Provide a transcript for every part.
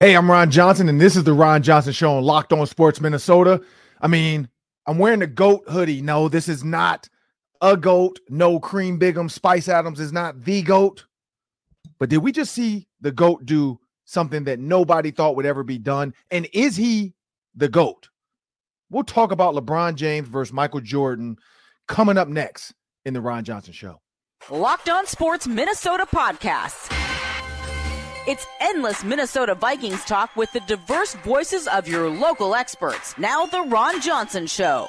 Hey, I'm Ron Johnson, and this is the Ron Johnson Show on Locked On Sports Minnesota. I mean, I'm wearing a GOAT hoodie. No, this is not a GOAT. No, Cream Bigum, Spice Adams is not the GOAT. But did we just see the GOAT do something that nobody thought would ever be done? And is he the GOAT? We'll talk about LeBron James versus Michael Jordan coming up next in the Ron Johnson Show. Locked On Sports Minnesota podcast. It's endless Minnesota Vikings talk with the diverse voices of your local experts. Now, The Ron Johnson Show.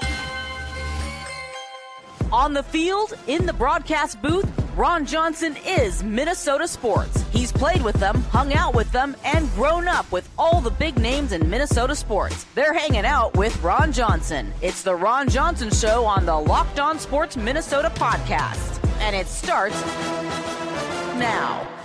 On the field, in the broadcast booth, Ron Johnson is Minnesota sports. He's played with them, hung out with them, and grown up with all the big names in Minnesota sports. They're hanging out with Ron Johnson. It's the Ron Johnson Show on the Locked On Sports Minnesota podcast. And it starts now.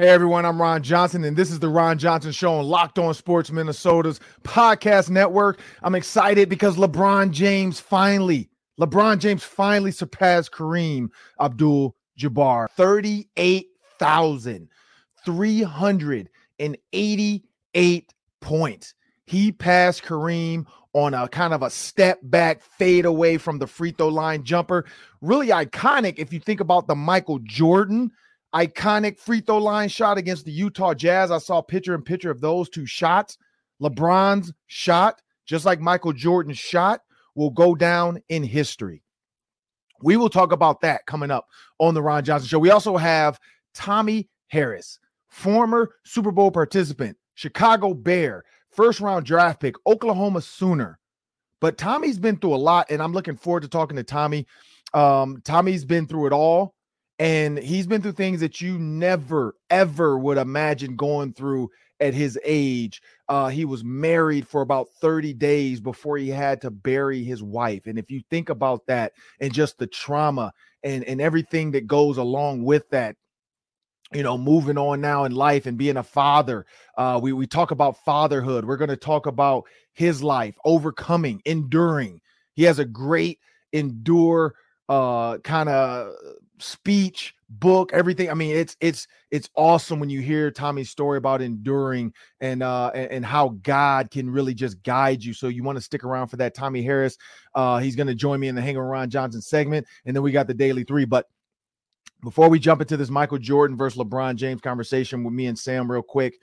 Hey everyone, I'm Ron Johnson, and this is the Ron Johnson Show on Locked On Sports Minnesota's podcast network. I'm excited because LeBron James finally, LeBron James finally surpassed Kareem Abdul Jabbar. 38,388 points. He passed Kareem on a kind of a step back fade away from the free throw line jumper. Really iconic if you think about the Michael Jordan iconic free throw line shot against the Utah Jazz. I saw picture and picture of those two shots. LeBron's shot, just like Michael Jordan's shot, will go down in history. We will talk about that coming up on the Ron Johnson Show. We also have Tommie Harris, former Super Bowl participant, Chicago Bear, first round draft pick, Oklahoma Sooner. But Tommie's been through a lot, and I'm looking forward to talking to Tommie. Um, Tommie's been through it all and he's been through things that you never ever would imagine going through at his age. Uh, he was married for about 30 days before he had to bury his wife. And if you think about that and just the trauma and and everything that goes along with that you know moving on now in life and being a father uh, we we talk about fatherhood. We're going to talk about his life overcoming enduring. He has a great endure uh kind of speech book everything. I mean it's it's it's awesome when you hear tommie's story about enduring and uh and, and how god can really just guide you. So you want to stick around for that tommie harris uh he's going to join me in the hang ron johnson segment and then we got the daily three. But before we jump into this michael jordan versus lebron james conversation with me and sam real quick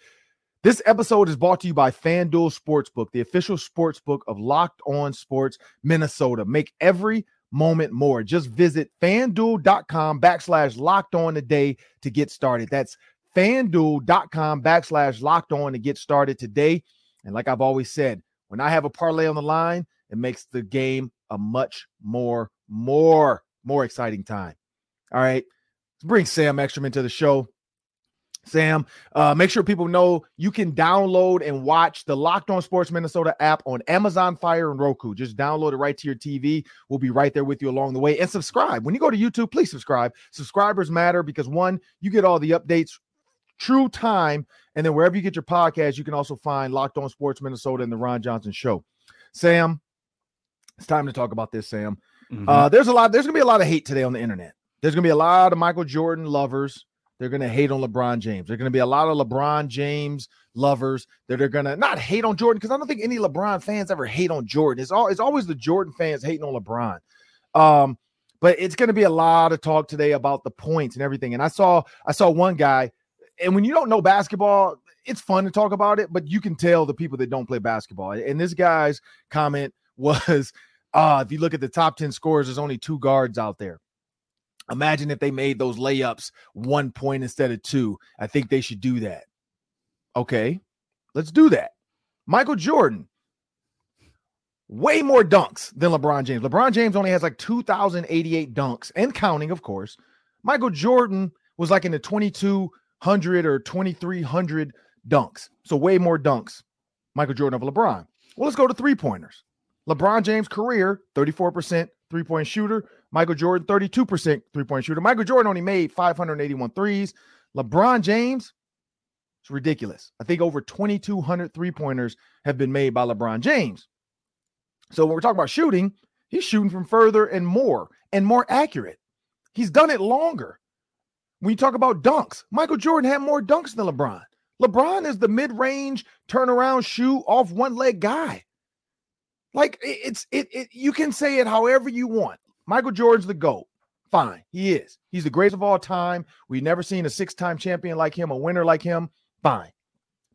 this episode is brought to you by FanDuel Sportsbook, the official sportsbook of Locked On Sports Minnesota. Make every moment more. Just visit fanduel.com backslash locked on today to get started. That's fanduel.com backslash locked on to get started today. And like I've always said, when I have a parlay on the line, it makes the game a much more, more, more exciting time. All right. Let's bring Sam Ekstrom to the show. Sam. Uh, make sure people know you can download and watch the Locked On Sports Minnesota app on Amazon Fire and Roku. Just download it right to your TV. We'll be right there with you along the way. And subscribe. When you go to YouTube, please subscribe. Subscribers matter because one, you get all the updates true time. And then wherever you get your podcast, you can also find Locked On Sports Minnesota and the Ron Johnson Show. Sam, it's time to talk about this, Sam. Mm-hmm. Uh, there's a lot, there's gonna be a lot of hate today on the internet. There's gonna be a lot of Michael Jordan lovers they're going to hate on LeBron James. There're going to be a lot of LeBron James lovers that are going to not hate on Jordan because I don't think any LeBron fans ever hate on Jordan. It's all it's always the Jordan fans hating on LeBron. Um, but it's going to be a lot of talk today about the points and everything. And I saw I saw one guy, and when you don't know basketball, it's fun to talk about it, but you can tell the people that don't play basketball. And this guy's comment was, uh, if you look at the top 10 scores, there's only two guards out there. Imagine if they made those layups one point instead of two. I think they should do that. Okay, let's do that. Michael Jordan, way more dunks than LeBron James. LeBron James only has like 2,088 dunks and counting, of course. Michael Jordan was like in the 2,200 or 2,300 dunks. So way more dunks. Michael Jordan of LeBron. Well, let's go to three pointers. LeBron James' career, 34% three point shooter. Michael Jordan, 32% three point shooter. Michael Jordan only made 581 threes. LeBron James, it's ridiculous. I think over 2,200 three pointers have been made by LeBron James. So when we're talking about shooting, he's shooting from further and more and more accurate. He's done it longer. When you talk about dunks, Michael Jordan had more dunks than LeBron. LeBron is the mid-range turnaround shoot off one leg guy. Like it's it, it you can say it however you want. Michael Jordan's the GOAT. Fine, he is. He's the greatest of all time. We've never seen a six-time champion like him, a winner like him. Fine.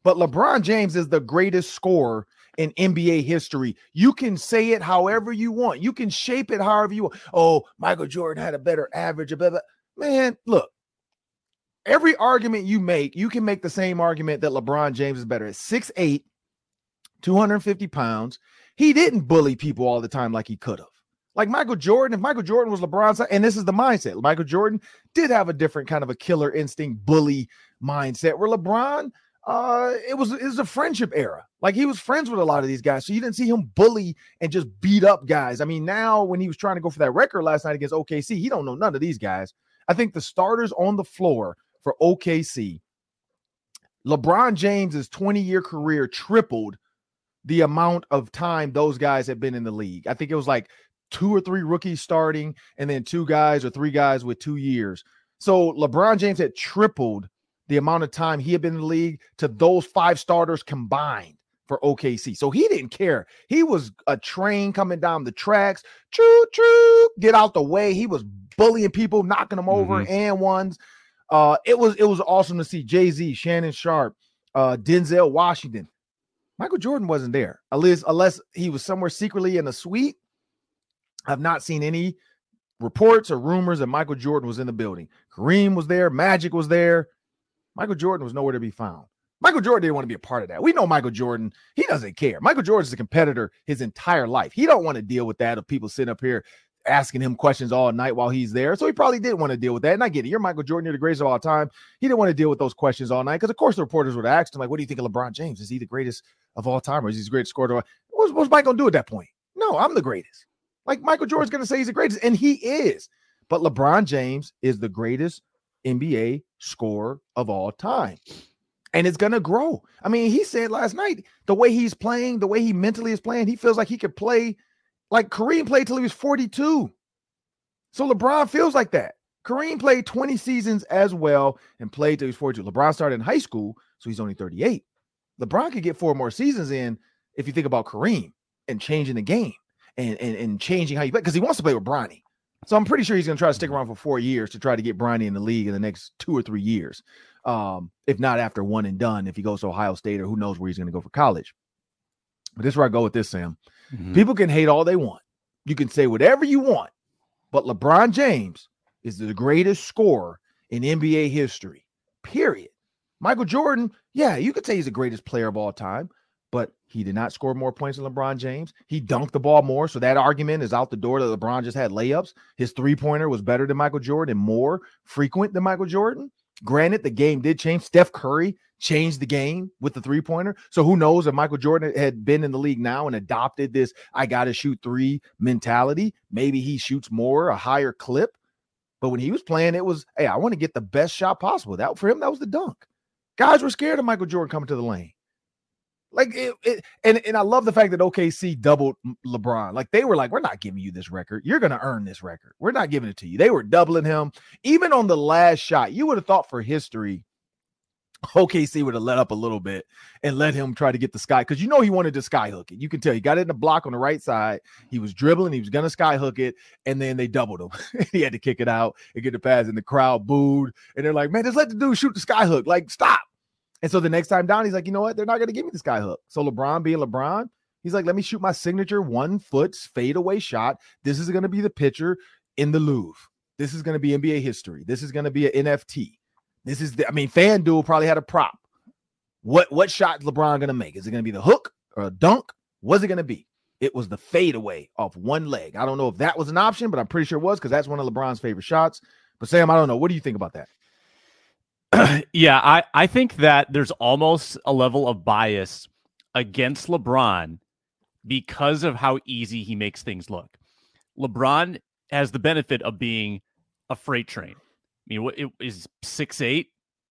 But LeBron James is the greatest scorer in NBA history. You can say it however you want. You can shape it however you want. Oh, Michael Jordan had a better average. Blah. Man, look, every argument you make, you can make the same argument that LeBron James is better at 6'8, 250 pounds. He didn't bully people all the time like he could have. Like Michael Jordan, if Michael Jordan was LeBron's, and this is the mindset, Michael Jordan did have a different kind of a killer instinct, bully mindset. Where LeBron, uh, it was it was a friendship era. Like he was friends with a lot of these guys, so you didn't see him bully and just beat up guys. I mean, now when he was trying to go for that record last night against OKC, he don't know none of these guys. I think the starters on the floor for OKC. LeBron James's 20 year career tripled the amount of time those guys have been in the league. I think it was like two or three rookies starting, and then two guys or three guys with two years. So LeBron James had tripled the amount of time he had been in the league to those five starters combined for OKC. So he didn't care. He was a train coming down the tracks. Choo choo, get out the way. He was bullying people, knocking them over mm-hmm. and ones. Uh, it was it was awesome to see Jay Z, Shannon Sharpe, uh, Denzel Washington. Michael Jordan wasn't there, unless unless he was somewhere secretly in a suite. I've not seen any reports or rumors that Michael Jordan was in the building. Kareem was there, Magic was there. Michael Jordan was nowhere to be found. Michael Jordan didn't want to be a part of that. We know Michael Jordan, he doesn't care. Michael Jordan's a competitor his entire life. He don't want to deal with that of people sitting up here asking him questions all night while he's there. So he probably didn't want to deal with that. And I get it. You're Michael Jordan, you're the greatest of all time. He didn't want to deal with those questions all night because, of course, the reporters would ask him, like, what do you think of LeBron James? Is he the greatest of all time or is he the greatest scorer? What's, what's Mike going to do at that point? No, I'm the greatest. Like Michael Jordan's going to say he's the greatest, and he is. But LeBron James is the greatest NBA scorer of all time. And it's going to grow. I mean, he said last night the way he's playing, the way he mentally is playing, he feels like he could play like Kareem played till he was 42. So LeBron feels like that. Kareem played 20 seasons as well and played till he was 42. LeBron started in high school, so he's only 38. LeBron could get four more seasons in if you think about Kareem and changing the game and, and, and changing how you play because he wants to play with Bronny. So I'm pretty sure he's going to try to stick around for four years to try to get Bronny in the league in the next two or three years. Um, if not after one and done, if he goes to Ohio State or who knows where he's going to go for college. But this is where I go with this, Sam. Mm-hmm. People can hate all they want. You can say whatever you want, but LeBron James is the greatest scorer in NBA history. Period. Michael Jordan, yeah, you could say he's the greatest player of all time, but he did not score more points than LeBron James. He dunked the ball more, so that argument is out the door that LeBron just had layups. His three-pointer was better than Michael Jordan and more frequent than Michael Jordan. Granted, the game did change. Steph Curry changed the game with the three pointer. So who knows if Michael Jordan had been in the league now and adopted this I got to shoot three mentality, maybe he shoots more, a higher clip. But when he was playing, it was, hey, I want to get the best shot possible. That for him, that was the dunk. Guys were scared of Michael Jordan coming to the lane. Like it, it, and and I love the fact that OKC doubled LeBron. Like they were like, we're not giving you this record. You're gonna earn this record. We're not giving it to you. They were doubling him. Even on the last shot, you would have thought for history, OKC would have let up a little bit and let him try to get the sky because you know he wanted to sky hook it. You can tell he got it in the block on the right side. He was dribbling, he was gonna sky hook it, and then they doubled him. he had to kick it out and get the pass, and the crowd booed. And they're like, man, just let the dude shoot the sky hook. Like, stop. And so the next time down, he's like, you know what? They're not gonna give me this guy hook. So LeBron being LeBron, he's like, let me shoot my signature one foot fadeaway shot. This is gonna be the picture in the Louvre. This is gonna be NBA history. This is gonna be an NFT. This is the, I mean, FanDuel probably had a prop. What what shot is LeBron gonna make? Is it gonna be the hook or a dunk? What's it gonna be? It was the fadeaway off one leg. I don't know if that was an option, but I'm pretty sure it was because that's one of LeBron's favorite shots. But Sam, I don't know. What do you think about that? yeah, I, I think that there's almost a level of bias against LeBron because of how easy he makes things look. LeBron has the benefit of being a freight train. I mean, what it is six eight,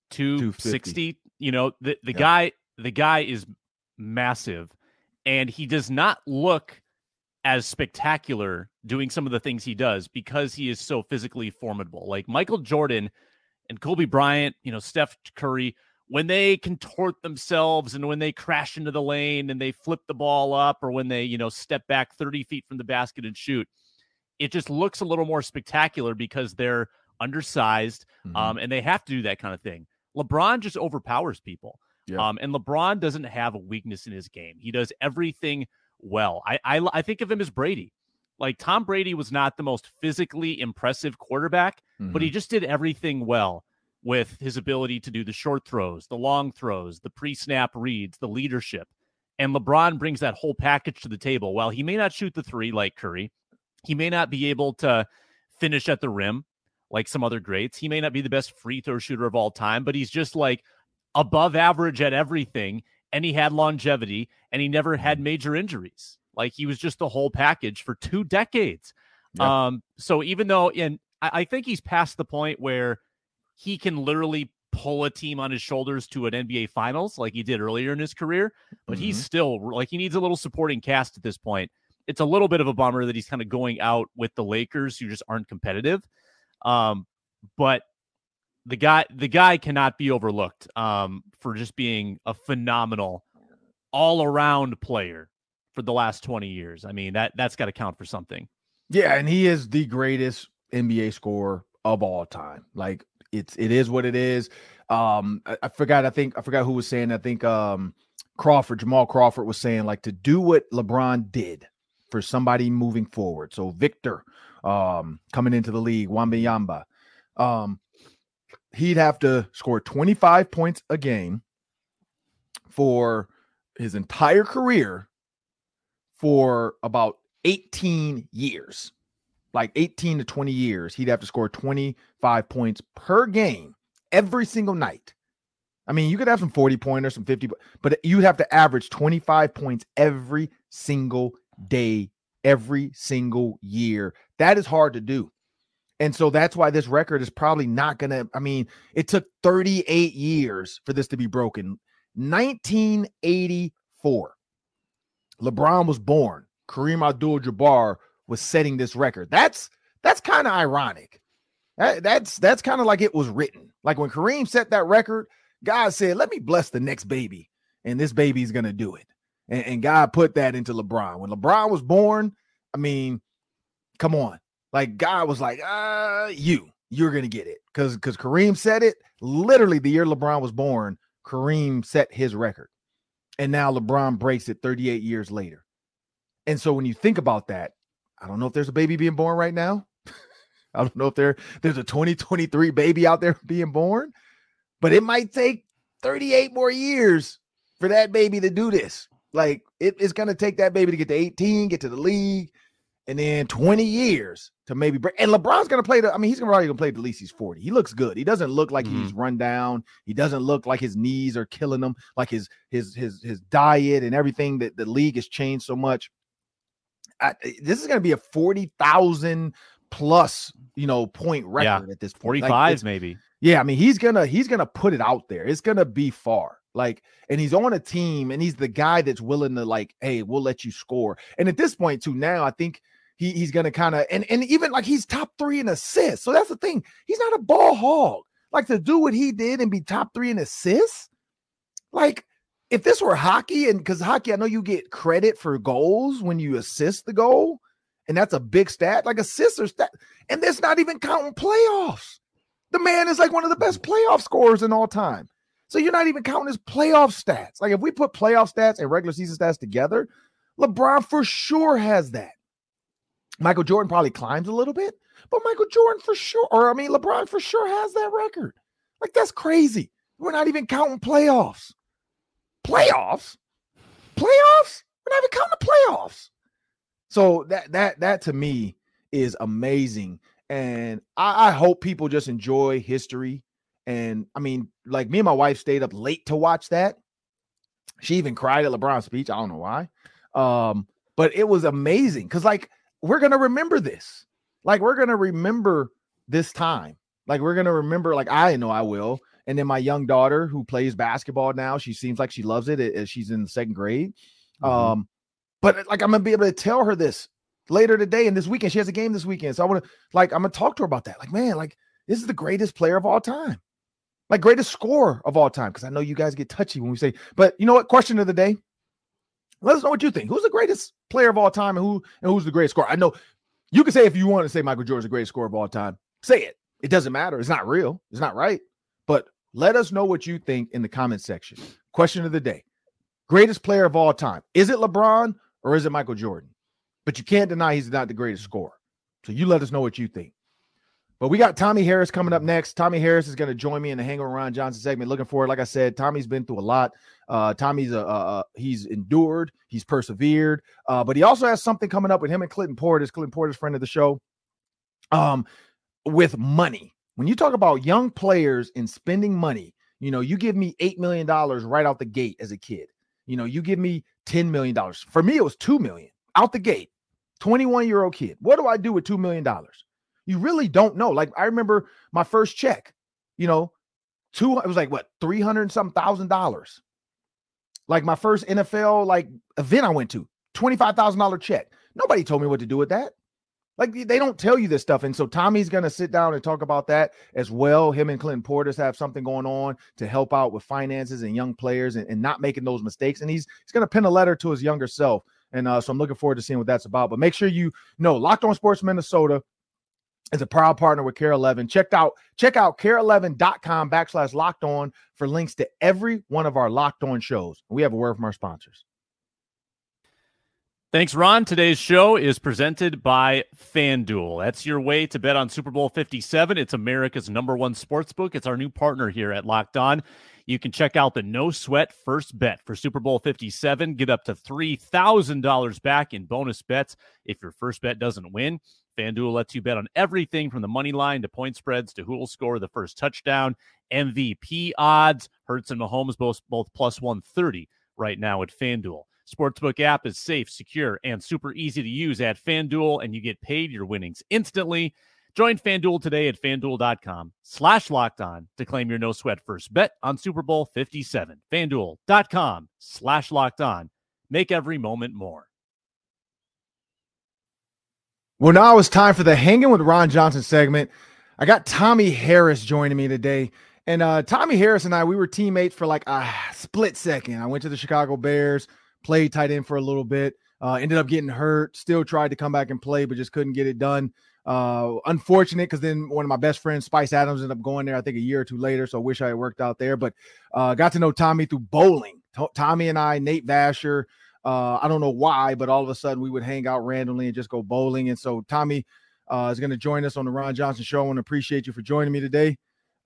two sixty. You know, the the yeah. guy the guy is massive, and he does not look as spectacular doing some of the things he does because he is so physically formidable. Like Michael Jordan and Kobe Bryant, you know, Steph Curry, when they contort themselves and when they crash into the lane and they flip the ball up or when they, you know, step back 30 feet from the basket and shoot, it just looks a little more spectacular because they're undersized mm-hmm. um, and they have to do that kind of thing. LeBron just overpowers people. Yeah. Um, and LeBron doesn't have a weakness in his game. He does everything well. I, I I think of him as Brady. Like Tom Brady was not the most physically impressive quarterback, mm-hmm. but he mm-hmm. just did everything well with his ability to do the short throws, the long throws, the pre-snap reads, the leadership. And LeBron brings that whole package to the table. While he may not shoot the three like Curry, he may not be able to finish at the rim like some other greats. He may not be the best free throw shooter of all time, but he's just like above average at everything. And he had longevity and he never had mm-hmm. major injuries. Like he was just the whole package for two decades. Yeah. Um, so even though, and I, I think he's past the point where he can literally pull a team on his shoulders to an NBA finals like he did earlier in his career, but mm-hmm. he's still like he needs a little supporting cast at this point. It's a little bit of a bummer that he's kind of going out with the Lakers who just aren't competitive. Um, but the guy the guy cannot be overlooked um, for just being a phenomenal all around player for the last 20 years. I mean, that that's got to count for something. Yeah, and he is the greatest NBA scorer of all time. Like it's it is what it is. Um I, I forgot I think I forgot who was saying I think um Crawford, Jamal Crawford was saying like to do what LeBron did for somebody moving forward. So Victor um coming into the league, Wembanyama, um he'd have to score 25 points a game for his entire career for about 18 years. Like 18 to 20 years, he'd have to score 25 points per game every single night. I mean, you could have some 40 pointers, some 50, but you'd have to average 25 points every single day, every single year. That is hard to do. And so that's why this record is probably not going to. I mean, it took 38 years for this to be broken. 1984. LeBron was born. Kareem Abdul-Jabbar was setting this record. That's that's kind of ironic. That, that's that's kind of like it was written. Like when Kareem set that record, God said, "Let me bless the next baby, and this baby's gonna do it." And, and God put that into LeBron. When LeBron was born, I mean, come on, like God was like, "Uh, you, you're gonna get it," because because Kareem said it. Literally, the year LeBron was born, Kareem set his record. And now LeBron breaks it 38 years later. And so when you think about that, I don't know if there's a baby being born right now. I don't know if there there's a 2023 baby out there being born, but it might take 38 more years for that baby to do this. Like it, it's gonna take that baby to get to 18, get to the league, and then 20 years to maybe break. And LeBron's gonna play the. I mean, he's gonna probably gonna play at least he's 40. He looks good. He doesn't look like mm-hmm. he's run down. He doesn't look like his knees are killing him. Like his his his his diet and everything that the league has changed so much. I, this is gonna be a 40,000 plus you know point record yeah. at this point. 45s like maybe. Yeah, I mean he's gonna he's gonna put it out there. It's gonna be far. Like, and he's on a team, and he's the guy that's willing to like, hey, we'll let you score. And at this point, too, now I think he, he's going to kind of and and even like he's top three in assists. So that's the thing. He's not a ball hog. Like to do what he did and be top three in assists. Like if this were hockey, and because hockey, I know you get credit for goals when you assist the goal, and that's a big stat. Like assists are stat, and that's not even counting playoffs. The man is like one of the best playoff scorers in all time. So you're not even counting his playoff stats. Like if we put playoff stats and regular season stats together, LeBron for sure has that. Michael Jordan probably climbs a little bit, but Michael Jordan for sure, or I mean, LeBron for sure has that record. Like, that's crazy. We're not even counting playoffs. Playoffs? Playoffs? We're not even counting the playoffs. So that that that to me is amazing. And I, I hope people just enjoy history. And I mean, like me and my wife stayed up late to watch that. She even cried at LeBron's speech. I don't know why. Um, but it was amazing because, like, we're to remember this. Like we're to remember this time. Like we're to remember like I know I will. And then my young daughter who plays basketball now, she seems like she loves it as she's in the second grade. Mm-hmm. Um but like I'm going to be able to tell her this later today and this weekend. She has a game this weekend. So I want to like I'm gonna talk to her about that. Like, man, like this is the greatest player of all time. Like greatest scorer of all time. Because I know you guys get touchy when we say, but you know what? Question of the day. Let us know what you think. Who's the greatest player of all time and who and who's the greatest scorer? I know you can say if you want to say Michael Jordan's the greatest scorer of all time, say it. It doesn't matter. It's not real. It's not right. But let us know what you think in the comment section. Question of the day. Greatest player of all time. Is it LeBron or is it Michael Jordan? But you can't deny he's not the greatest scorer. So you let us know what you think. But we got Tommie Harris coming up next. Tommie Harris is going to join me in the Hang with Ron Johnson segment. Looking forward. Like I said, Tommie's been through a lot. Uh, Tommie's a, a, he's endured, he's persevered, uh, but he also has something coming up with him and Clinton Portis. Clinton Portis, friend of the show, um, with money. When you talk about young players and spending money, you know, you give me eight million dollars right out the gate as a kid. You know, you give me ten million dollars. For me, it was two million out the gate. 21 year old kid. What do I do with $2 million? You really don't know. Like I remember my first check, you know, two, it was like what, 300 and some thousand dollars. Like my first NFL like event I went to, $25,000 check. Nobody told me what to do with that. Like they don't tell you this stuff. And so Tommie's going to sit down and talk about that as well. Him and Clinton Portis have something going on to help out with finances and young players and, and not making those mistakes. And he's he's going to pen a letter to his younger self and uh, so I'm looking forward to seeing what that's about. But make sure you know Locked On Sports Minnesota is a proud partner with KARE 11. Check out check out kare11.com backslash locked on for links to every one of our locked on shows. We have a word from our sponsors. Thanks, Ron. Today's show is presented by FanDuel. That's your way to bet on Super Bowl 57. It's America's number one sports book. It's our new partner here at Locked On. You can check out the no sweat first bet for Super Bowl 57. Get up to $3,000 back in bonus bets if your first bet doesn't win. FanDuel lets you bet on everything from the money line to point spreads to who will score the first touchdown, MVP odds. Hurts and Mahomes both, both plus 130 right now at FanDuel. Sportsbook app is safe, secure, and super easy to use at FanDuel, and you get paid your winnings instantly. Join FanDuel today at fanduel.com slash locked on to claim your no sweat first bet on Super Bowl 57. FanDuel.com slash locked on. Make every moment more. Well, now it's time for the Hanging with Ron Johnson segment. I got Tommie Harris joining me today. And uh, Tommie Harris and I, we were teammates for like a split second. I went to the Chicago Bears, played tight end for a little bit, uh, ended up getting hurt, still tried to come back and play, but just couldn't get it done. Uh, unfortunate because then one of my best friends, Spice Adams, ended up going there. I think a year or two later. So I wish I had worked out there. But uh, got to know Tommie through bowling. T- Tommie and I, Nate Vasher. Uh, I don't know why, but all of a sudden we would hang out randomly and just go bowling. And so Tommie uh, is going to join us on the Ron Johnson Show. I want to appreciate you for joining me today.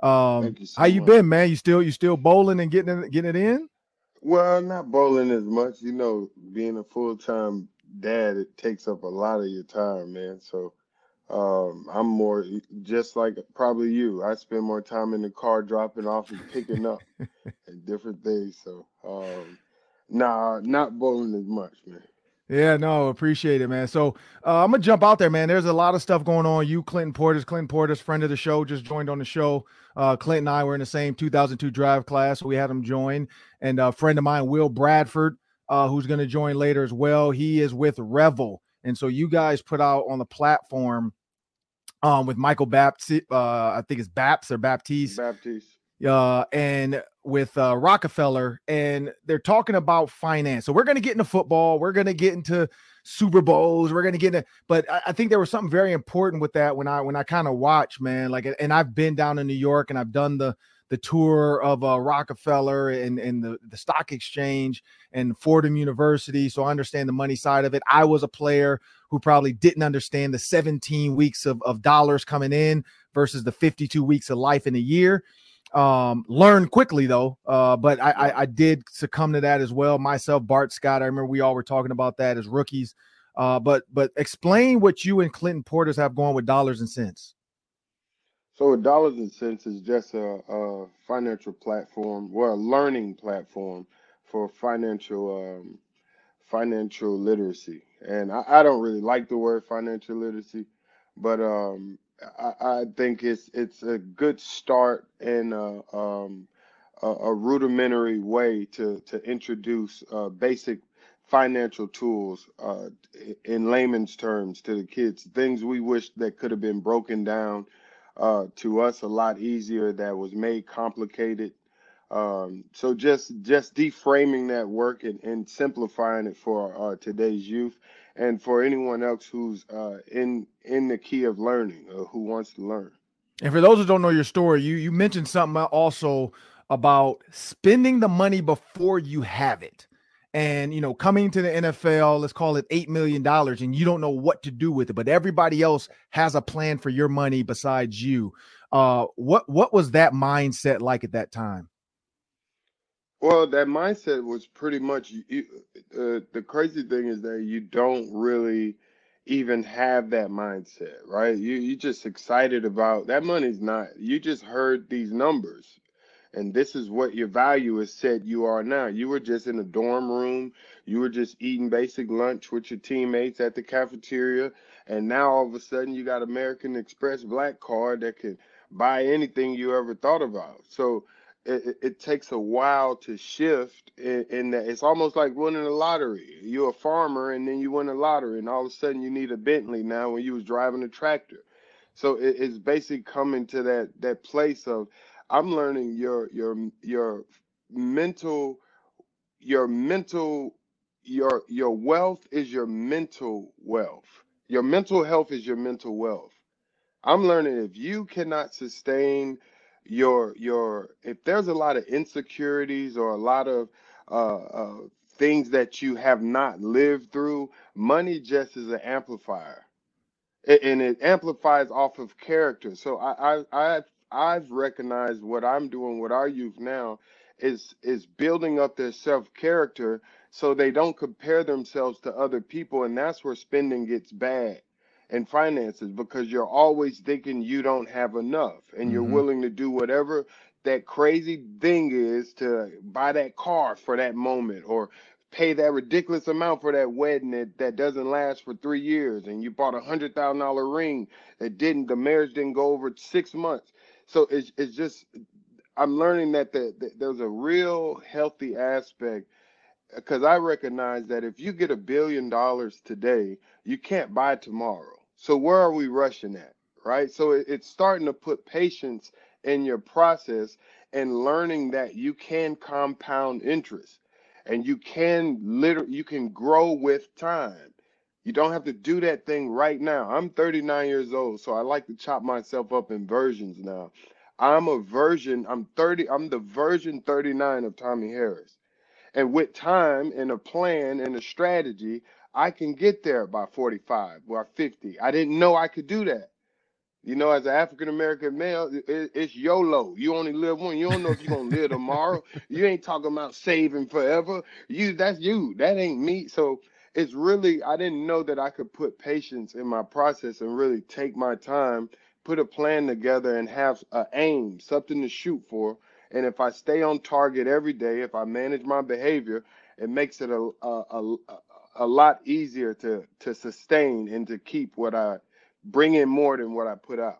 Um, you so how you much. been, man? You still you still bowling and getting it, getting it in? Well, not bowling as much. You know, being a full time dad, it takes up a lot of your time, man. So um, I'm more just like probably you. I spend more time in the car dropping off and picking up and different things. So, um, nah, not bowling as much, man. Yeah, no, appreciate it, man. So uh, I'm gonna jump out there, man. There's a lot of stuff going on. You, Clinton Portis, Clinton Portis friend of the show, just joined on the show. Uh, Clinton and I were in the same 2002 drive class, so we had him join. And a friend of mine, Will Bradford, uh, who's to join later as well. He is with Revel, and so you guys put out on the platform um, with Michael Baptiste, uh, I think it's Baps or Baptiste. Baptiste. Uh, and with uh, Rockefeller, and they're talking about finance. So we're going to get into football. We're going to get into Super Bowls. We're going to get into, but I, I, think there was something very important with that when I when I kind of watch, man. Like, and I've been down in New York and I've done the the tour of uh, Rockefeller and, and the, the stock exchange and Fordham University. So I understand the money side of it. I was a player who probably didn't understand the 17 weeks of, of dollars coming in versus the 52 weeks of life in a year. Um, learn quickly though. Uh, but I, I, I did succumb to that as well. Myself, Bart Scott. I remember we all were talking about that as rookies. Uh, but but explain what you and Clinton Portis have going with dollars and cents. So dollars and cents is just a, a financial platform, well, a learning platform for financial um, financial literacy. And I, I, don't really like the word financial literacy, but um, I, think it's it's a good start in a, um, a, a rudimentary way to to introduce uh, basic financial tools uh, in layman's terms to the kids, things we wish that could have been broken down uh, to us a lot easier that was made complicated. Um, so just just deframing that work and, and simplifying it for uh, today's youth and for anyone else who's uh, in in the key of learning or who wants to learn. And for those who don't know your story, you you mentioned something also about spending the money before you have it and you know coming to the NFL, let's call it eight million dollars, and you don't know what to do with it, but everybody else has a plan for your money besides you. Uh, what what was that mindset like at that time? Well, that mindset was pretty much you, uh, the crazy thing is that you don't really even have that mindset, right? You you just excited about that money's not. You just heard these numbers and this is what your value is set you are now. You were just in a dorm room, you were just eating basic lunch with your teammates at the cafeteria, and now all of a sudden you got American Express Black Card that can buy anything you ever thought about. So it, it takes a while to shift in, in, that it's almost like winning a lottery. You're a farmer and then you win a lottery, and all of a sudden you need a Bentley now when you was driving a tractor. So it, it's basically coming to that that place of I'm learning your your your mental your mental your your wealth is your mental wealth. Your mental health is your mental wealth. I'm learning if you cannot sustain your your if there's a lot of insecurities or a lot of uh, uh, things that you have not lived through, money just is an amplifier, and it amplifies off of character. So I I I I've recognized what I'm doing with our youth now is is building up their self character so they don't compare themselves to other people and that's where spending gets bad and finances because you're always thinking you don't have enough and you're Mm-hmm. willing to do whatever that crazy thing is to buy that car for that moment or pay that ridiculous amount for that wedding that, that doesn't last for three years and you bought a hundred thousand dollar ring that didn't the marriage didn't go over six months so it's it's just I'm learning that the, the, there's a real healthy aspect because I recognize that if you get a billion dollars today, you can't buy tomorrow. So where are we rushing at, right? So it, it's starting to put patience in your process and learning that you can compound interest and you can literally you can grow with time. You don't have to do that thing right now. I'm 39 years old, so I like to chop myself up in versions now. I'm a version, I'm 30, I'm the version 39 of Tommie Harris. And with time and a plan and a strategy, I can get there by 45 or 50. I didn't know I could do that. You know, as an African American male, it, it's YOLO. You only live one. You don't know if you're gonna live tomorrow. You ain't talking about saving forever. You that's you. That ain't me. So it's really I didn't know that I could put patience in my process and really take my time, put a plan together, and have a aim, something to shoot for. And if I stay on target every day, if I manage my behavior, it makes it a a, a, a lot easier to to sustain and to keep what I bring in more than what I put out.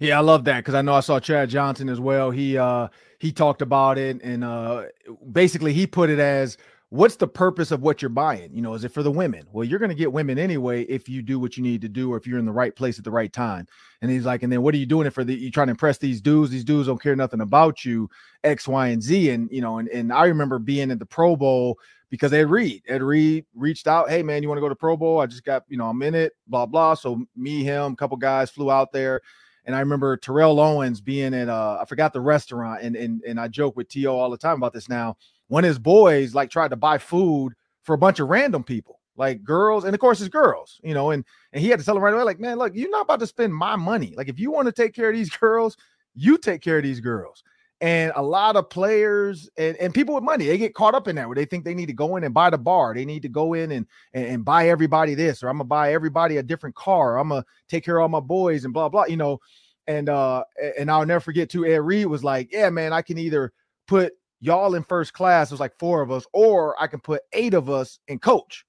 Yeah, I love that because I know I saw Chad Johnson as well. He uh he talked about it and uh basically he put it as what's the purpose of what you're buying? You know, is it for the women? Well, you're going to get women anyway if you do what you need to do or if you're in the right place at the right time. And he's like, and then what are you doing it for? The, you trying to impress these dudes? These dudes don't care nothing about you, X, Y, and Z. And you know, and, and I remember being at the Pro Bowl because Ed Reed, Ed Reed reached out, hey man, you want to go to Pro Bowl? I just got, you know, I'm in it, blah blah. So me, him, a couple guys flew out there. And I remember Terrell Owens being at uh, I forgot the restaurant, and and and I joke with T.O. all the time about this now of his boys like tried to buy food for a bunch of random people, like girls, and of course it's girls, you know, and and he had to tell them right away, like, man, look, you're not about to spend my money. Like, if you want to take care of these girls, you take care of these girls. And a lot of players and, and people with money, they get caught up in that where they think they need to go in and buy the bar. They need to go in and, and, and buy everybody this, or I'm gonna buy everybody a different car. I'm gonna take care of all my boys and blah blah, you know. And uh, and I'll never forget too. Ed Reed was like, Yeah, man, I can either put y'all in first class. It was like four of us, or I can put eight of us in coach.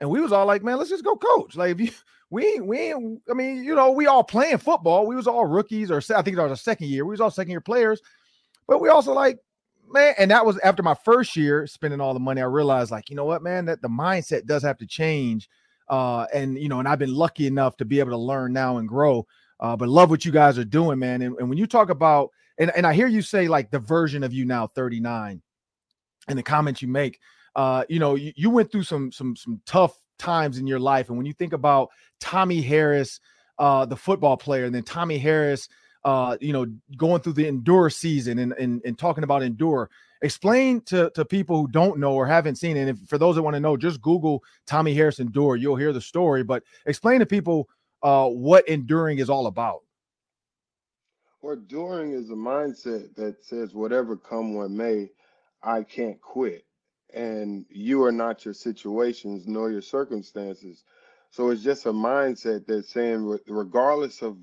And we was all like, man, let's just go coach. Like if you we ain't we ain't, I mean, you know, we all playing football. We was all rookies, or I think it was our second year. We was all second year players, but we also like, man, and that was after my first year spending all the money. I realized, like, you know what, man, that the mindset does have to change. Uh, and you know, and I've been lucky enough to be able to learn now and grow. Uh, but love what you guys are doing, man. And, and when you talk about, and, and I hear you say like the version of you now, 39, and the comments you make, uh, you know, you, you went through some some some tough times in your life. And when you think about Tommie Harris, uh, the football player, and then Tommie Harris, uh, you know, going through the endure season and, and, and talking about endure. Explain to, to people who don't know or haven't seen it. And if, for those that want to know, just Google Tommie Harris endure. You'll hear the story. But explain to people uh, what enduring is all about. Well, enduring is a mindset that says, whatever come what may, I can't quit. And you are not your situations nor your circumstances. So it's just a mindset that's saying, regardless of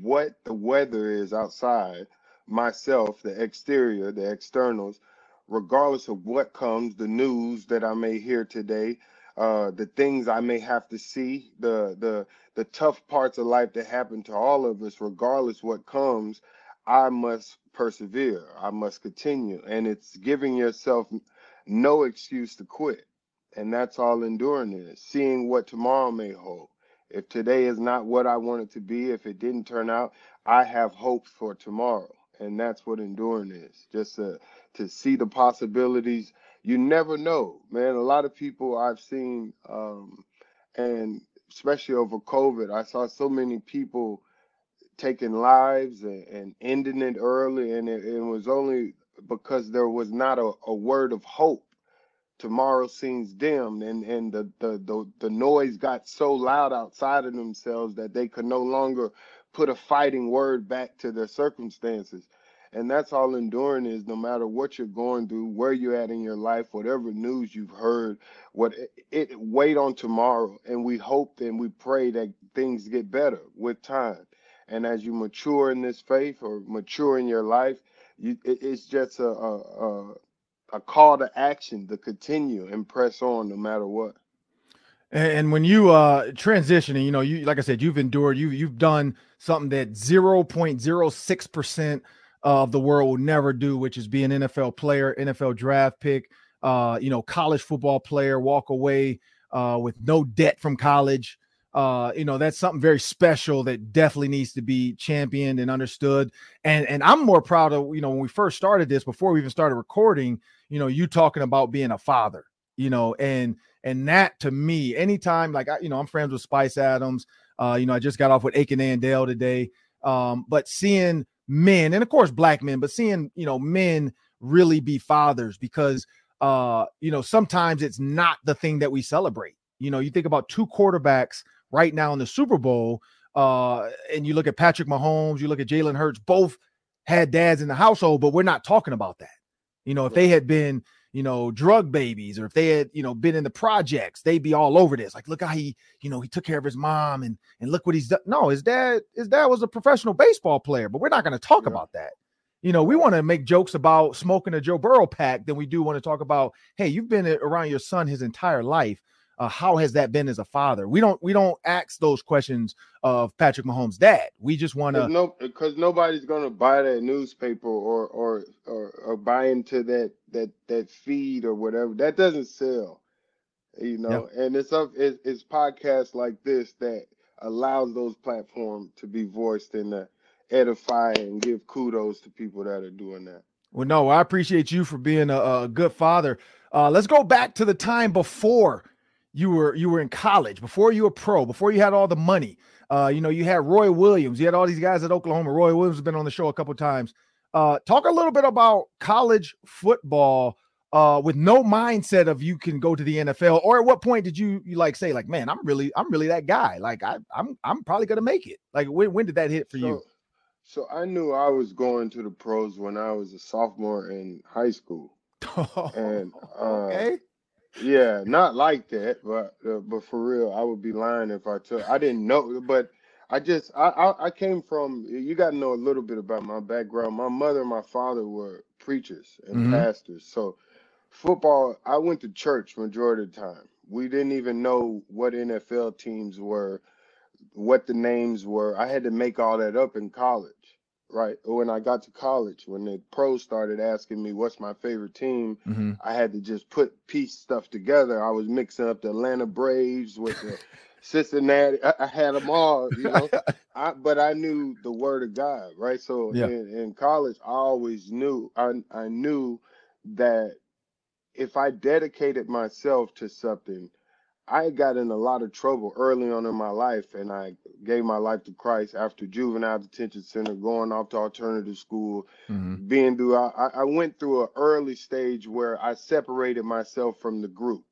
what the weather is outside, myself, the exterior, the externals, regardless of what comes, the news that I may hear today, uh, the things I may have to see, the the the tough parts of life that happen to all of us, regardless what comes, I must persevere. I must continue, and it's giving yourself no excuse to quit. And that's all enduring is seeing what tomorrow may hold. If today is not what I want it to be, if it didn't turn out, I have hopes for tomorrow. And that's what enduring is just to, to see the possibilities. You never know, man. A lot of people I've seen, um, and especially over COVID, I saw so many people taking lives and, and ending it early. And it, it was only because there was not a, a word of hope tomorrow seems dim and and the, the the the noise got so loud outside of themselves that they could no longer put a fighting word back to their circumstances and that's all enduring is no matter what you're going through where you're at in your life whatever news you've heard what it, it wait on tomorrow and we hope and we pray that things get better with time and as you mature in this faith or mature in your life you, it, it's just a, a, a a call to action to continue and press on no matter what. And when you uh transitioning, you know, you like I said, you've endured, you you've done something that 0.06% of the world will never do, which is be an NFL player, NFL draft pick, uh, you know, college football player, walk away uh with no debt from college. Uh, you know, that's something very special that definitely needs to be championed and understood. And and I'm more proud of, you know, when we first started this, before we even started recording, you know, you talking about being a father, you know, and and that to me, anytime like I, you know, I'm friends with Spice Adams. Uh, you know, I just got off with Aiken Andell today. Um, but seeing men, and of course black men, but seeing, you know, men really be fathers because uh, you know, sometimes it's not the thing that we celebrate. You know, you think about two quarterbacks right now in the Super Bowl, uh, and you look at Patrick Mahomes, you look at Jalen Hurts, both had dads in the household, but we're not talking about that. You know, if they had been, you know, drug babies or if they had, you know, been in the projects, they'd be all over this. Like, look how he, you know, he took care of his mom and and look what he's done. No, his dad, his dad was a professional baseball player, but we're not going to talk yeah. about that. You know, we want to make jokes about smoking a Joe Burrow pack than we do want to talk about, hey, you've been around your son his entire life uh, how has that been as a father? We don't we don't ask those questions of Patrick Mahomes' dad. We just want to no because nobody's going to buy that newspaper or, or or or buy into that that that feed or whatever. That doesn't sell, you know. Yeah. And it's up it's, it's podcasts like this that allows those platforms to be voiced and to edify and give kudos to people that are doing that. Well, no, I appreciate you for being a, a good father. Uh, let's go back to the time before you were you were in college, before you were pro, before you had all the money. Uh, you know, you had Roy Williams, you had all these guys at Oklahoma. Roy Williams has been on the show a couple times. Uh, talk a little bit about college football uh, with no mindset of you can go to the NFL, or at what point did you you like say like, man, I'm really I'm really that guy. Like I I'm I'm probably gonna make it. Like when when did that hit for so, you? So I knew I was going to the pros when I was a sophomore in high school, and uh, okay. Yeah, not like that, but uh, but for real, I would be lying if I took. I didn't know, but I just I, I I came from. You got to know a little bit about my background. My mother and my father were preachers and Mhm. pastors, so football. I went to church majority of the time. We didn't even know what NFL teams were, what the names were. I had to make all that up in college. Right? When I got to college, when the pros started asking me what's my favorite team, hmm I had to just put piece stuff together. I was mixing up the Atlanta Braves with the Cincinnati. I, I had them all, you know. I, but I knew the word of God, right? So Yeah. in, in college, I always knew I I knew that if I dedicated myself to something, I got in a lot of trouble early on in my life, and I gave my life to Christ after juvenile detention center, going off to alternative school, hmm being through. I, I went through an early stage where I separated myself from the group.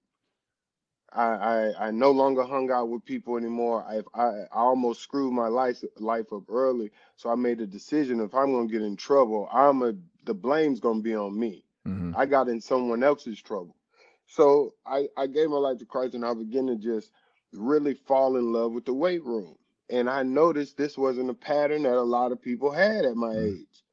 I, I I no longer hung out with people anymore. I I, I almost screwed my life life up early, so I made a decision. If I'm gonna get in trouble, I'm a the blame's gonna be on me. hmm I got in someone else's trouble. So I, I gave my life to Christ and I began to just really fall in love with the weight room. And I noticed this wasn't a pattern that a lot of people had at my Mm. age.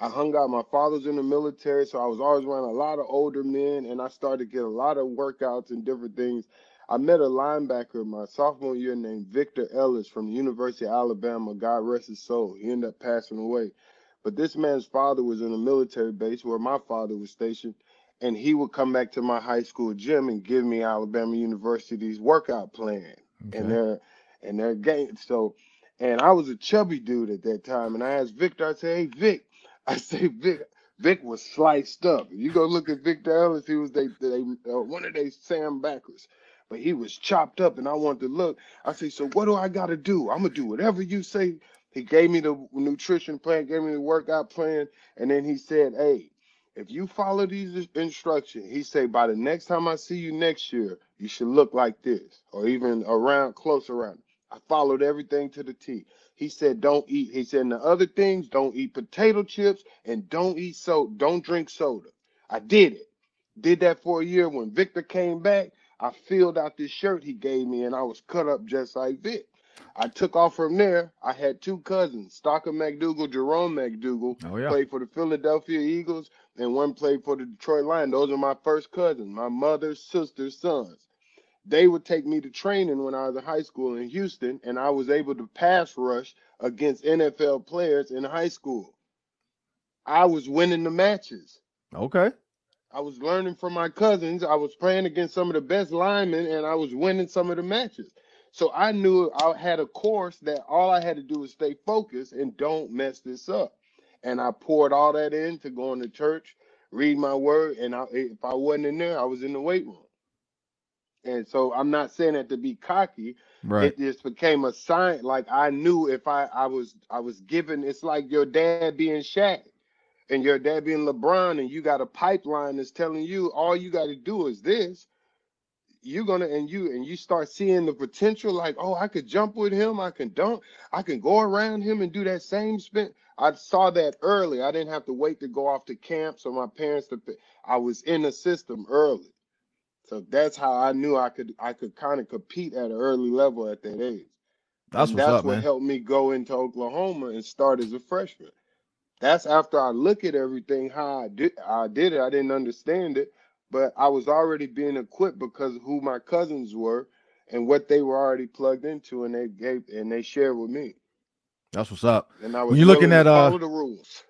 I hung out, my father's in the military, so I was always around a lot of older men and I started to get a lot of workouts and different things. I met a linebacker my sophomore year named Victor Ellis from the University of Alabama. God rest his soul. He ended up passing away. But this man's father was in a military base where my father was stationed, and he would come back to my high school gym and give me Alabama University's workout plan and their and their game. So, and I was a chubby dude at that time, and I asked Victor, I said, "Hey Vic," I say Vic. Vic was sliced up. You go look at Victor Ellis, he was they they uh, one of they Sam backers, but he was chopped up, and I wanted to look. I say, "So what do I got to do? I'm gonna do whatever you say." He gave me the nutrition plan, gave me the workout plan, and then he said, "Hey, if you follow these instructions, he said, by the next time I see you next year, you should look like this, or even around close around. I followed everything to the T. He said, don't eat. He said, and the other things, don't eat potato chips and don't eat so, don't drink soda. I did it. Did that for a year. When Victor came back, I filled out this shirt he gave me, and I was cut up just like Vic. I took off from there. I had two cousins, Stockar McDougle, Jerome McDougle, Oh yeah. played for the Philadelphia Eagles, and one played for the Detroit Lions. Those are my first cousins, my mother's sister's sons. They would take me to training when I was in high school in Houston, and I was able to pass rush against NFL players in high school. I was winning the matches. Okay. I was learning from my cousins. I was playing against some of the best linemen, and I was winning some of the matches. So I knew I had a course that all I had to do was stay focused and don't mess this up. And I poured all that into going to church, read my word, and I, if I wasn't in there, I was in the weight room. And so I'm not saying that to be cocky. Right. It just became a sign. Like I knew if I I was I was given. It's like your dad being Shaq and your dad being LeBron, and you got a pipeline that's telling you all you got to do is this. You're gonna and you and you start seeing the potential. Like oh, I could jump with him. I can dunk. I can go around him and do that same spin. I saw that early. I didn't have to wait to go off to camps or my parents to. I was in the system early. So that's how I knew I could I could kind of compete at an early level at that age. That's that's up, what man. helped me go into Oklahoma and start as a freshman. That's after I look at everything how I did I did it. I didn't understand it, but I was already being equipped because of who my cousins were and what they were already plugged into and they gave and they shared with me. That's what's up. And I was When you're looking at, uh, the rules.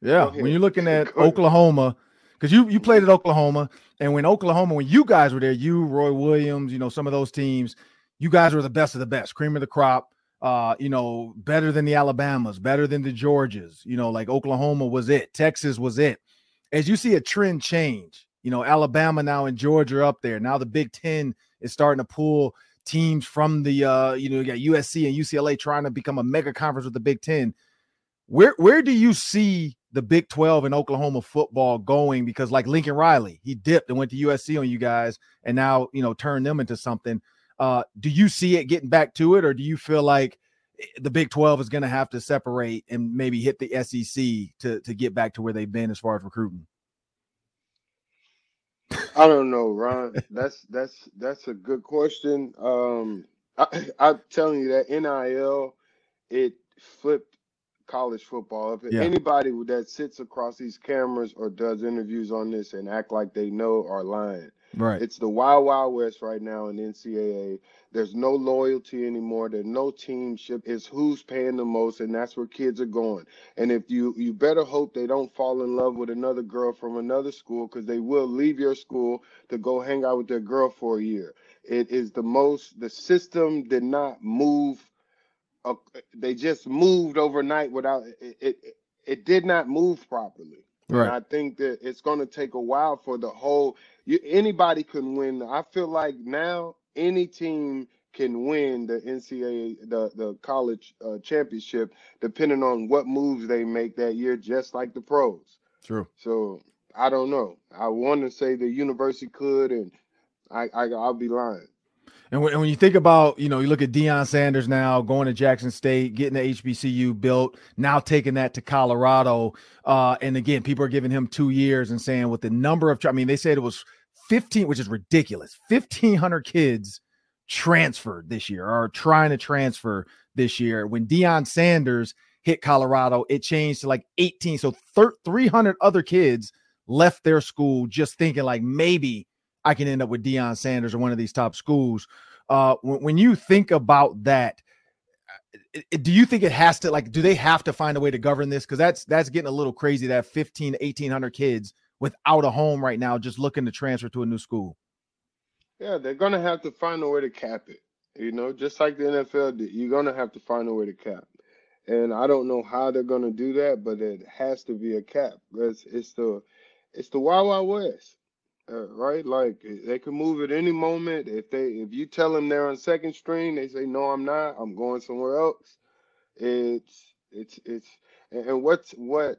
Yeah, when you're looking at Oklahoma, because you you played at Oklahoma, and when Oklahoma, when you guys were there, you Roy Williams, you know some of those teams, you guys were the best of the best, cream of the crop. Uh, you know, better than the Alabamas, better than the Georgias. You know, like Oklahoma was it, Texas was it. As you see a trend change, you know, Alabama now and Georgia up there. Now the Big Ten is starting to pull teams from the uh, you know, you got USC and UCLA trying to become a mega conference with the Big Ten. Where where do you see the Big 12 and Oklahoma football going? Because like Lincoln Riley, he dipped and went to USC on you guys and now you know turned them into something. Uh, do you see it getting back to it, or do you feel like eh, the Big 12 is going to have to separate and maybe hit the SEC to to get back to where they've been as far as recruiting? I don't know, Ron. That's that's that's a good question. Um, I, I'm telling you that NIL it flipped college football. If Yeah. anybody that sits across these cameras or does interviews on this and act like they know are lying. Right. It's the wild, wild west right now in NCAA. There's no loyalty anymore. There's no teamship. It's who's paying the most, and that's where kids are going. And if you you better hope they don't fall in love with another girl from another school, because they will leave your school to go hang out with their girl for a year. It is the most. The system did not move. Uh, they just moved overnight without it. It, it did not move properly. Right. And I think that it's going to take a while for the whole. You, anybody can win. I feel like now any team can win the NCAA, the the college uh, championship, depending on what moves they make that year, just like the pros. True. So I don't know. I want to say the university could, and I, I I'll be lying. And when, and when you think about, you know, you look at Deion Sanders now going to Jackson State, getting the HBCU built, now taking that to Colorado. Uh, and again, people are giving him two years and saying with the number of, I mean, they said it was 15, which is ridiculous. 1,500 kids transferred this year or trying to transfer this year. When Deion Sanders hit Colorado, it changed to like 18. So 300 other kids left their school just thinking like maybe I can end up with Deion Sanders or one of these top schools. Uh, when, when you think about that, do you think it has to like do they have to find a way to govern this because that's that's getting a little crazy that 15 1800 kids without a home right now just looking to transfer to a new school yeah they're gonna have to find a way to cap it you know just like the nfl did you're gonna have to find a way to cap and i don't know how they're gonna do that but it has to be a cap because it's the it's the wild wild west uh, right? Like they can move at any moment. If they if you tell them they're on second string, they say no, I'm not. I'm going somewhere else. It's it's it's and what's what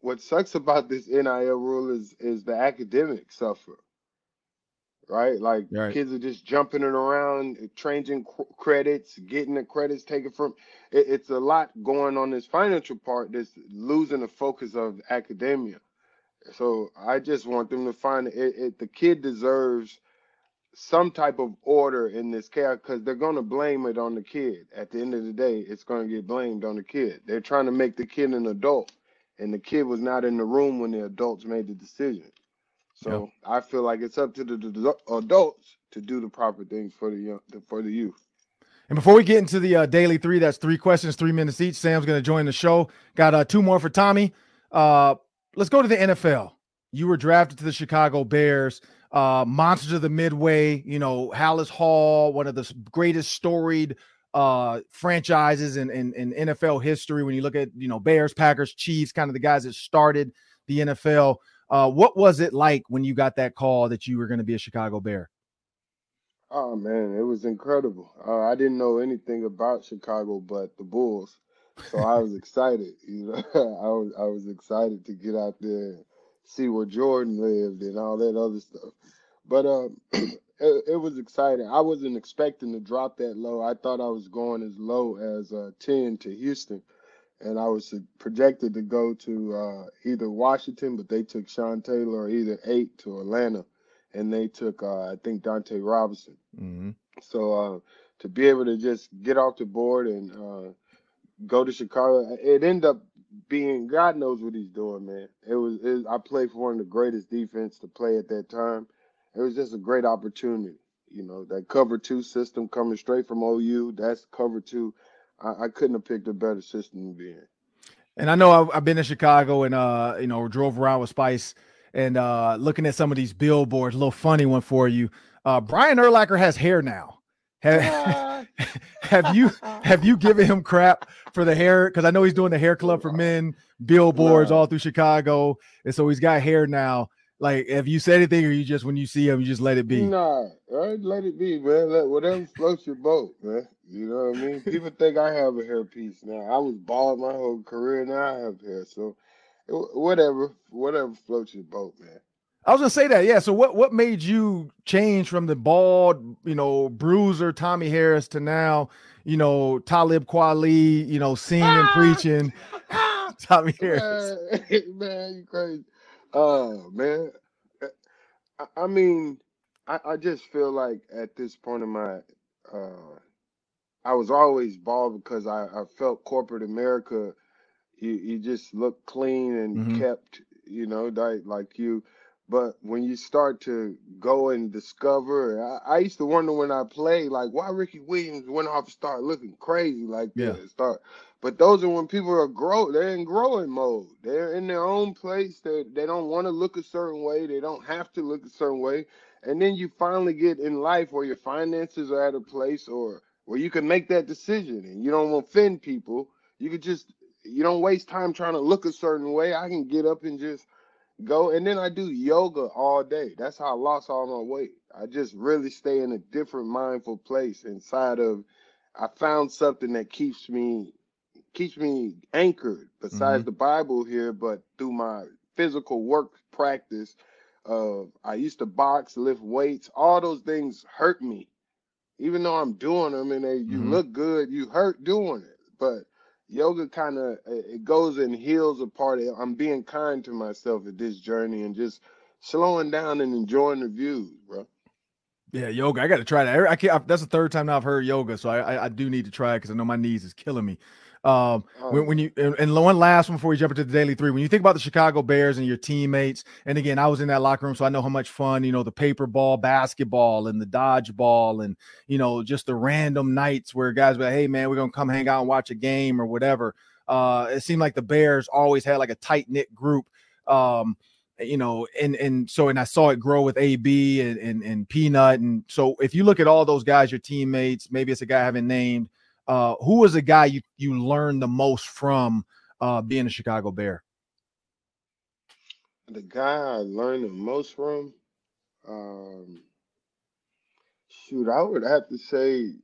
what sucks about this NIL rule is is the academics suffer. Right, like right. kids are just jumping it around, changing credits, getting the credits taken from. It, it's a lot going on this financial part that's losing the focus of academia. So I just want them to find it. it the kid deserves some type of order in this chaos because they're going to blame it on the kid. At the end of the day, it's going to get blamed on the kid. They're trying to make the kid an adult, and the kid was not in the room when the adults made the decision. So yeah. I feel like it's up to the, the, adults to do the proper things for the young, for the youth. And before we get into the uh, daily three, that's three questions, three minutes each. Sam's going to join the show. Got uh, two more for Tommie. Uh, let's go to the NFL. You were drafted to the Chicago Bears, uh, monsters of the Midway. You know, Halas Hall, one of the greatest storied uh, franchises in, in, in NFL history. When you look at you know Bears, Packers, Chiefs, kind of the guys that started the NFL. Uh, what was it like when you got that call that you were going to be a Chicago Bear? Oh man, it was incredible. Uh, I didn't know anything about Chicago but the Bulls, so I was excited. You know, I was I was excited to get out there, and see where Jordan lived, and all that other stuff. But um, it, it, was exciting. I wasn't expecting to drop that low. I thought I was going as low as uh, ten to Houston, and I was projected to go to uh, either Washington, but they took Sean Taylor, or either eight to Atlanta, and they took uh, I think Dunta Robinson. Mm-hmm. So uh, to be able to just get off the board and uh, go to Chicago. It ended up being God knows what he's doing, man. It was it, I played for one of the greatest defense to play at that time. It was just a great opportunity. You know, that cover two system coming straight from OU, that's cover two. I, I couldn't have picked a better system to be in. And I know I've, I've been in Chicago and uh, you know, drove around with Spice and uh looking at some of these billboards, a little funny one for you. Uh Brian Urlacher has hair now. Have, have you have you given him crap for the hair? Because I know he's doing the hair club for men, billboards all through Chicago, and so he's got hair now. Like, have you said anything, or you just when you see him, you just let it be? Nah, right, let it be, man. Let whatever floats your boat, man. You know what I mean? People think I have a hair piece now. I was bald my whole career, now I have hair. So, whatever, whatever floats your boat, man. I was gonna say that, yeah. So what what made you change from the bald, you know, bruiser Tommie Harris to now, you know, Talib Kweli, you know, singing and preaching ah! Tommie Harris? Man, man, you crazy. Oh man. I, I mean, I, I, just feel like at this point in my uh I was always bald because I, I felt corporate America, you, you just look clean and mm-hmm. kept, you know, like like you But when you start to go and discover, I, I used to wonder when I played, like why Ricky Williams went off and started looking crazy like Yeah. that. Start, but those are when people are grow. They're in growing mode. They're in their own place. They they don't want to look a certain way. They don't have to look a certain way. And then you finally get in life where your finances are at a place or where you can make that decision and you don't offend people. You could just you don't waste time trying to look a certain way. I can get up and just go and then I do yoga all day. That's how I lost all my weight. I just really stay in a different mindful place inside of I found something that keeps me keeps me anchored besides the Bible here, but through my physical work practice. Uh, I used to box, lift weights. All those things hurt me, even though I'm doing them and they you Mhm. look good. You hurt doing it, but yoga kind of it goes and heals a part of I'm being kind to myself at this journey and just slowing down and enjoying the views, bro. Yeah, yoga. I got to try that. I can't. I, that's the third time now I've heard yoga, so I I, I do need to try it because I know my knees is killing me. Um, Oh, when, when you and, and one last one before we jump into the daily three, when you think about the Chicago Bears and your teammates, and again, I was in that locker room, so I know how much fun you know the paper ball basketball and the dodgeball, and you know just the random nights where guys were, like, hey man, we're gonna come hang out and watch a game or whatever. Uh, it seemed like the Bears always had like a tight knit group. Um, you know, and and so and I saw it grow with AB and, and and Peanut, and so if you look at all those guys, your teammates, maybe it's a guy I haven't named. Uh, who was the guy you you learned the most from uh, being a Chicago Bear? the guy I learned the most from, um, shoot, I would have to say,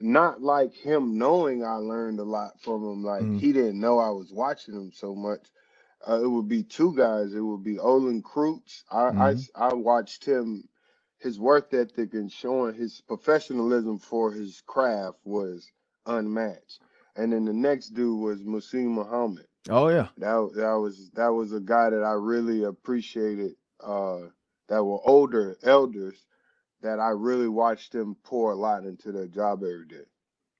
not like him knowing I learned a lot from him. Like Mhm. he didn't know I was watching him so much. Uh, it would be two guys. It would be Olin Kreutz. I, I Mhm. I watched him, his work ethic and showing his professionalism for his craft was unmatched. And then the next dude was Muhsin Muhammad Oh yeah, that that was that was a guy that I really appreciated uh that were older elders that I really watched them pour a lot into their job every day.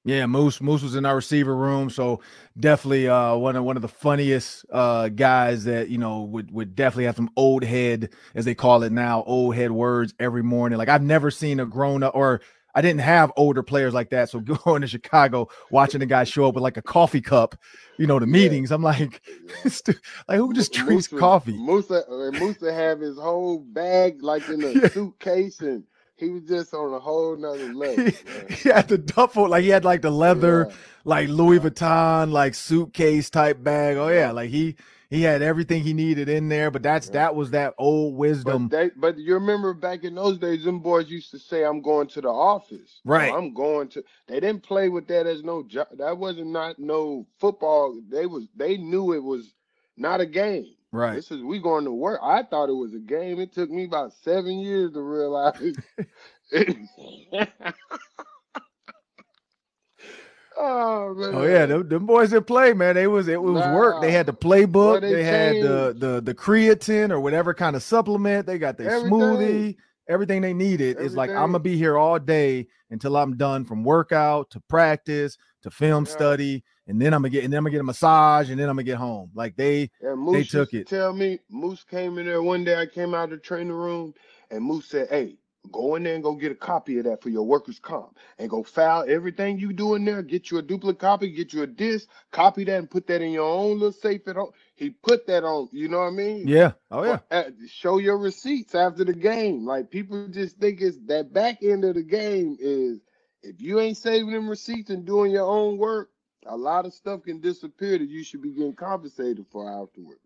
Yeah. Moose Moose was in our receiver room, so definitely uh, one of one of the funniest uh, guys that you know would would definitely have some old head as they call it now, old head words every morning. Like I've never seen a grown up or I didn't have older players like that. So going to Chicago, watching the guy show up with like a coffee cup, you know, the Yeah. meetings. I'm like, Yeah. like who just drinks Moose coffee? Moose uh, Moose have his whole bag like in a Yeah. suitcase and he was just on a whole nother level. he, he had the duffel, like he had like the leather, Yeah. like Louis Vuitton, like suitcase type bag. Oh yeah, like he he had everything he needed in there. But that's Yeah. that was that old wisdom. But they, but you remember back in those days, them boys used to say, "I'm going to the office." Right. I'm going to. They didn't play with that as no job. That wasn't not no football. They was. They knew it was not a game. Right. This is we going to work. I thought it was a game. It took me about seven years to realize. oh man. Oh yeah, them, them boys didn't play, man. They was it was work. They had the playbook. They, they had the, the the creatine or whatever kind of supplement. They got their Everything. smoothie. Everything they needed is like I'm gonna be here all day until I'm done from workout to practice to film Yeah. study, and then I'm gonna get and then I'm gonna get a massage, and then I'm gonna get home. Like they Moose used took it. Tell me, Moose came in there one day. I came out of the training room, and Moose said, "Hey, go in there and go get a copy of that for your workers' comp, and go file everything you do in there. Get you a duplicate copy, get you a disc, copy that, and put that in your own little safe at home." He put that on. You know what I mean? yeah. Oh yeah. Uh, show your receipts after the game. Like people just think it's that back end of the game is if you ain't saving them receipts and doing your own work, a lot of stuff can disappear that you should be getting compensated for afterward.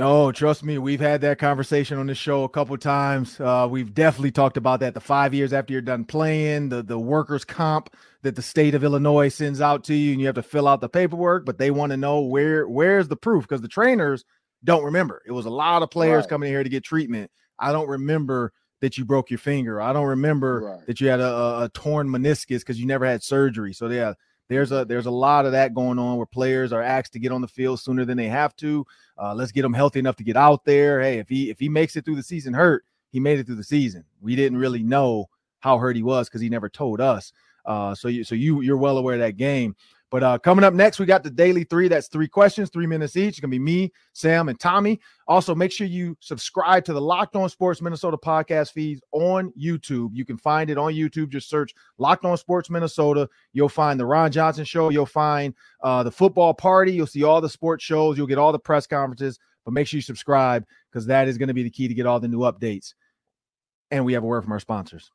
Oh, trust me, we've had that conversation on the show a couple times. Uh, we've definitely talked about that. The five years after you're done playing, the the workers' comp that the state of Illinois sends out to you, and you have to fill out the paperwork, but they want to know where where's the proof because the trainers don't remember. It was a lot of players Right. coming in here to get treatment. I don't remember that you broke your finger. I don't remember Right. that you had a, a, torn meniscus because you never had surgery. So yeah, there's a there's a lot of that going on where players are asked to get on the field sooner than they have to. Uh, let's get them healthy enough to get out there. Hey, if he if he makes it through the season hurt, he made it through the season. We didn't really know how hurt he was because he never told us. Uh, so you so you you're well aware of that game. But uh, coming up next, we got the daily three. That's three questions, three minutes each. It's gonna be me, Sam, and Tommie. Also, make sure you subscribe to the Locked On Sports Minnesota podcast feeds on YouTube. You can find it on YouTube. Just search Locked On Sports Minnesota. You'll find the Ron Johnson Show. You'll find uh, the football party. You'll see all the sports shows. You'll get all the press conferences. But make sure you subscribe because that is going to be the key to get all the new updates. And we have a word from our sponsors.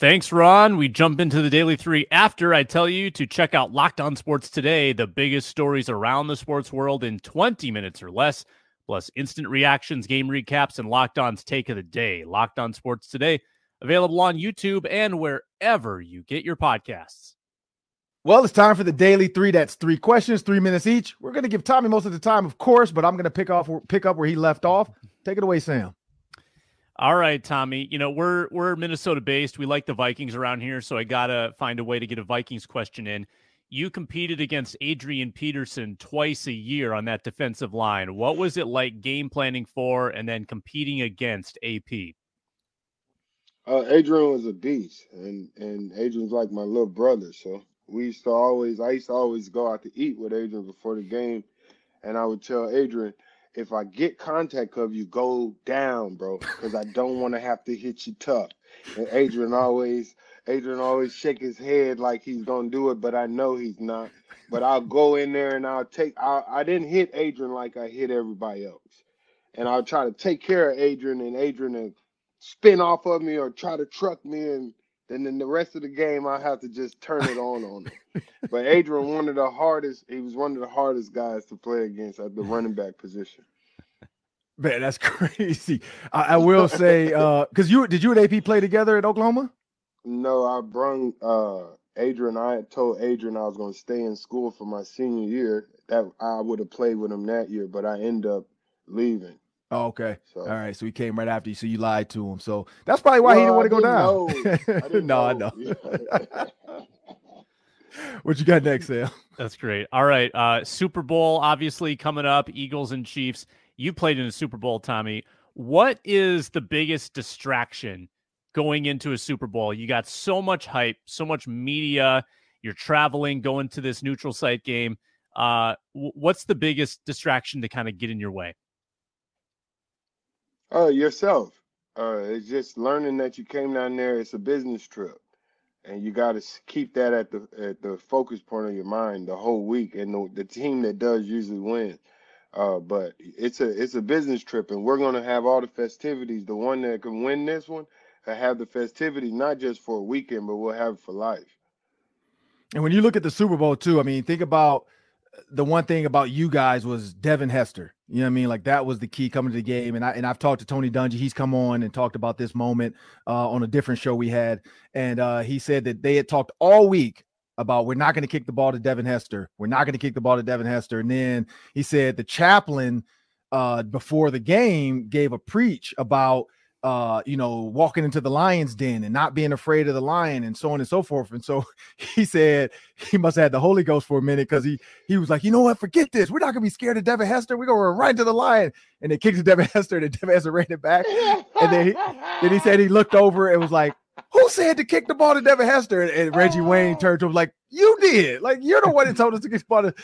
Thanks, Ron. We jump into the Daily Three after I tell you to check out Locked On Sports today, the biggest stories around the sports world in 20 minutes or less, plus instant reactions, game recaps, and Locked On's take of the day. Locked On Sports today, available on YouTube and wherever you get your podcasts. Well, it's time for the daily three. That's three questions, three minutes each. We're going to give Tommie most of the time, of course, but I'm going to pick off pick up where he left off. Take it away, Sam. All right, Tommie. You know, we're we're Minnesota based. We like the Vikings around here, so I gotta find a way to get a Vikings question in. You competed against Adrian Peterson twice a year on that defensive line. What was it like game planning for and then competing against AP? Uh, Adrian was a beast, and and Adrian's like my little brother. So we used to always, I used to always go out to eat with Adrian before the game, and I would tell Adrian, if I get contact of you, go down, bro, because I don't want to have to hit you tough. And Adrian always, Adrian always shake his head like he's gonna do it, but I know he's not. But I'll go in there and I'll take. I, I didn't hit Adrian like I hit everybody else, and I'll try to take care of Adrian, and Adrian and spin off of me or try to truck me, and then in the rest of the game I have to just turn it on on him. but Adrian, one of the hardest, he was one of the hardest guys to play against at the running back position. Man, that's crazy. I, I will say, uh, because you did you and AP play together at Oklahoma? No, I brung uh Adrian. I had told Adrian I was going to stay in school for my senior year. That I would have played with him that year, but I end up leaving. Oh, okay. So, All right. So he came right after you. So you lied to him. So that's probably why well, he didn't want to go down. I no, know. I know. what you got next, Sam? That's great. All right. Uh, Super Bowl obviously coming up. Eagles and Chiefs. You played in a Super Bowl, Tommie. What is the biggest distraction going into a Super Bowl? You got so much hype, so much media. You're traveling, going to this neutral site game. Uh, what's the biggest distraction to kind of get in your way? Uh, yourself. Uh, it's just learning that you came down there. It's a business trip, and you got to keep that at the at the focus point of your mind the whole week. And the, the team that does usually wins. Uh, but it's a it's a business trip, and we're gonna have all the festivities. The one that can win this one, have the festivities not just for a weekend, but we'll have it for life. And when you look at the Super Bowl too, I mean, think about the one thing about you guys was Devin Hester. You know what I mean? Like that was the key coming to the game. And I and I've talked to Tony Dungy. He's come on and talked about this moment uh, on a different show we had, and uh, he said that they had talked all week about we're not going to kick the ball to Devin Hester. We're not going to kick the ball to Devin Hester. And then he said the chaplain uh, before the game gave a preach about uh, you know, walking into the lion's den and not being afraid of the lion and so on and so forth. And so he said he must have had the Holy Ghost for a minute because he he was like, you know what, forget this. We're not gonna be scared of Devin Hester. We're gonna run right to the lion. And they kicked to Devin Hester, and Devin Hester ran it back. And then he, then he said he looked over and was like, Who said to kick the ball to Devin Hester? And, and Reggie Wayne turned to him like, You did. Like, you're the one that told us to kick the ball to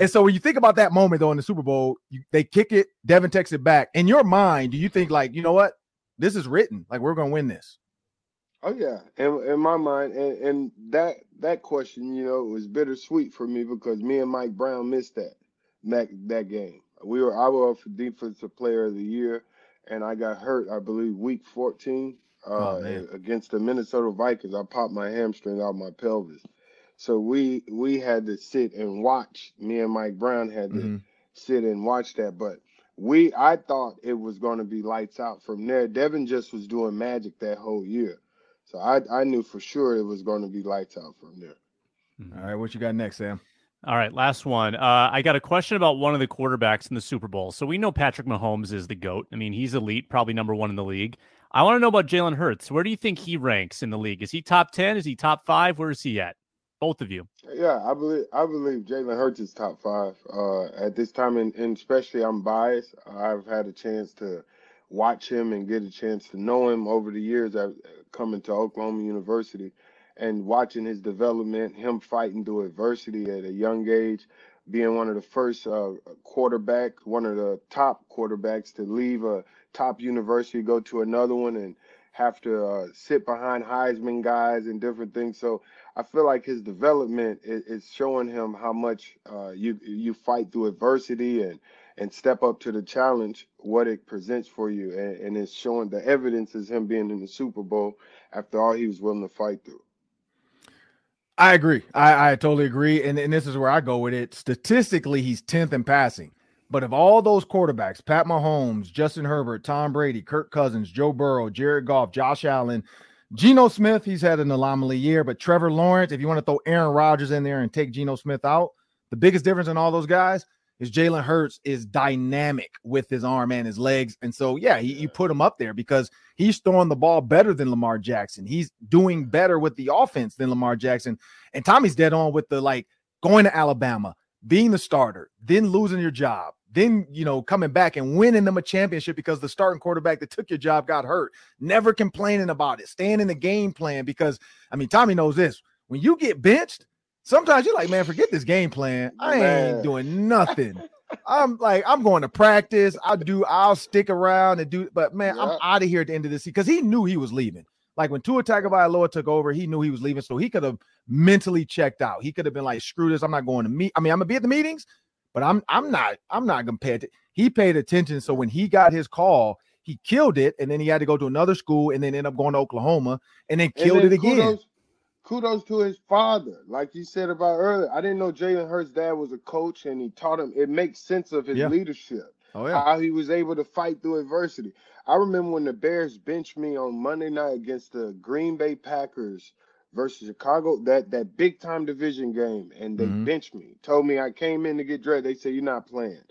and so when you think about that moment though in the Super Bowl, you, they kick it, Devin takes it back. In your mind, do you think like, you know what? This is written. Like we're gonna win this. Oh yeah, in, in my mind, and, and that that question, you know, was bittersweet for me because me and Mike Brown missed that that that game. We were I was for defensive player of the year, and I got hurt. I believe week fourteen uh, oh, against the Minnesota Vikings. I popped my hamstring out my pelvis, so we we had to sit and watch. Me and Mike Brown had to mm-hmm. sit and watch that, but we I thought it was going to be lights out from there. Devin just was doing magic that whole year, so I I knew for sure it was going to be lights out from there. Mm-hmm. All right, what you got next, Sam? All right, last one. Uh, I got a question about one of the quarterbacks in the Super Bowl. So we know Patrick Mahomes is the GOAT. I mean, he's elite, probably number one in the league. I want to know about Jalen Hurts. Where do you think he ranks in the league? Is he top 10? Is he top five? Where is he at? Both of you. Yeah, I believe I believe Jalen Hurts is top five uh, at this time, and, and, especially I'm biased. I've had a chance to watch him and get a chance to know him over the years. I've coming to Oklahoma University, and watching his development, him fighting through adversity at a young age, being one of the first uh, quarterback, one of the top quarterbacks to leave a top university, go to another one, and have to uh, sit behind Heisman guys and different things. So I feel like his development is, is showing him how much uh, you you fight through adversity and and step up to the challenge, what it presents for you, and, and it's showing the evidence is him being in the Super Bowl after all he was willing to fight through. I agree. I, I totally agree. And, and this is where I go with it. Statistically, he's 10th in passing. But of all those quarterbacks, Pat Mahomes, Justin Herbert, Tom Brady, Kirk Cousins, Joe Burrow, Jared Goff, Josh Allen, Geno Smith, he's had an anomaly year. But Trevor Lawrence, if you want to throw Aaron Rodgers in there and take Geno Smith out, the biggest difference in all those guys is Jalen Hurts is dynamic with his arm and his legs. And so, yeah, he, you put him up there because he's throwing the ball better than Lamar Jackson. He's doing better with the offense than Lamar Jackson. And Tommie's dead on with the like going to Alabama, being the starter, then losing your job, then you know coming back and winning them a championship because the starting quarterback that took your job got hurt. Never complaining about it, staying in the game plan because I mean Tommie knows this. When you get benched, Sometimes you're like, man, forget this game plan. I ain't man. doing nothing. I'm like, I'm going to practice. I'll do, I'll stick around and do, but man, I'm out of here at the end of this because he knew he was leaving. Like when Tua Tagovailoa took over, he knew he was leaving, so he could have mentally checked out. He could have been like, "Screw this! I'm not going to meet. I mean, I'm gonna be at the meetings, but I'm I'm not I'm not gonna pay it." He paid attention, so when he got his call, he killed it, and then he had to go to another school, and then end up going to Oklahoma, and then killed and then it again. Kudos, kudos to his father. Like you said about earlier, I didn't know Jalen Hurts' dad was a coach, and he taught him. It makes sense of his yeah. leadership. Oh yeah, how he was able to fight through adversity. I remember when the Bears benched me on Monday night against the Green Bay Packers versus Chicago, that that big time division game, and they mm-hmm. benched me. Told me I came in to get dressed. They said you're not playing.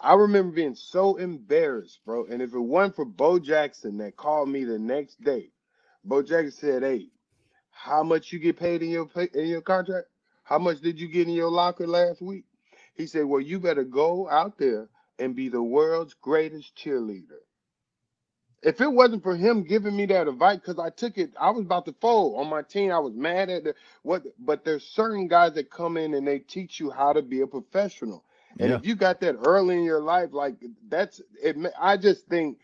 I remember being so embarrassed, bro. And if it wasn't for Bo Jackson that called me the next day, Bo Jackson said, "Hey, how much you get paid in your pay, in your contract? How much did you get in your locker last week? He said, Well, you better go out there and be the world's greatest cheerleader. If it wasn't for him giving me that advice, because I took it, I was about to fold on my team. I was mad at the what, but there's certain guys that come in and they teach you how to be a professional. And yeah. if you got that early in your life, like that's it. I just think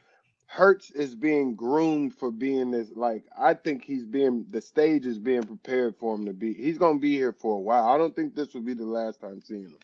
Hurts is being groomed for being this. Like I think he's being the stage is being prepared for him to be. He's gonna be here for a while. I don't think this will be the last time seeing him.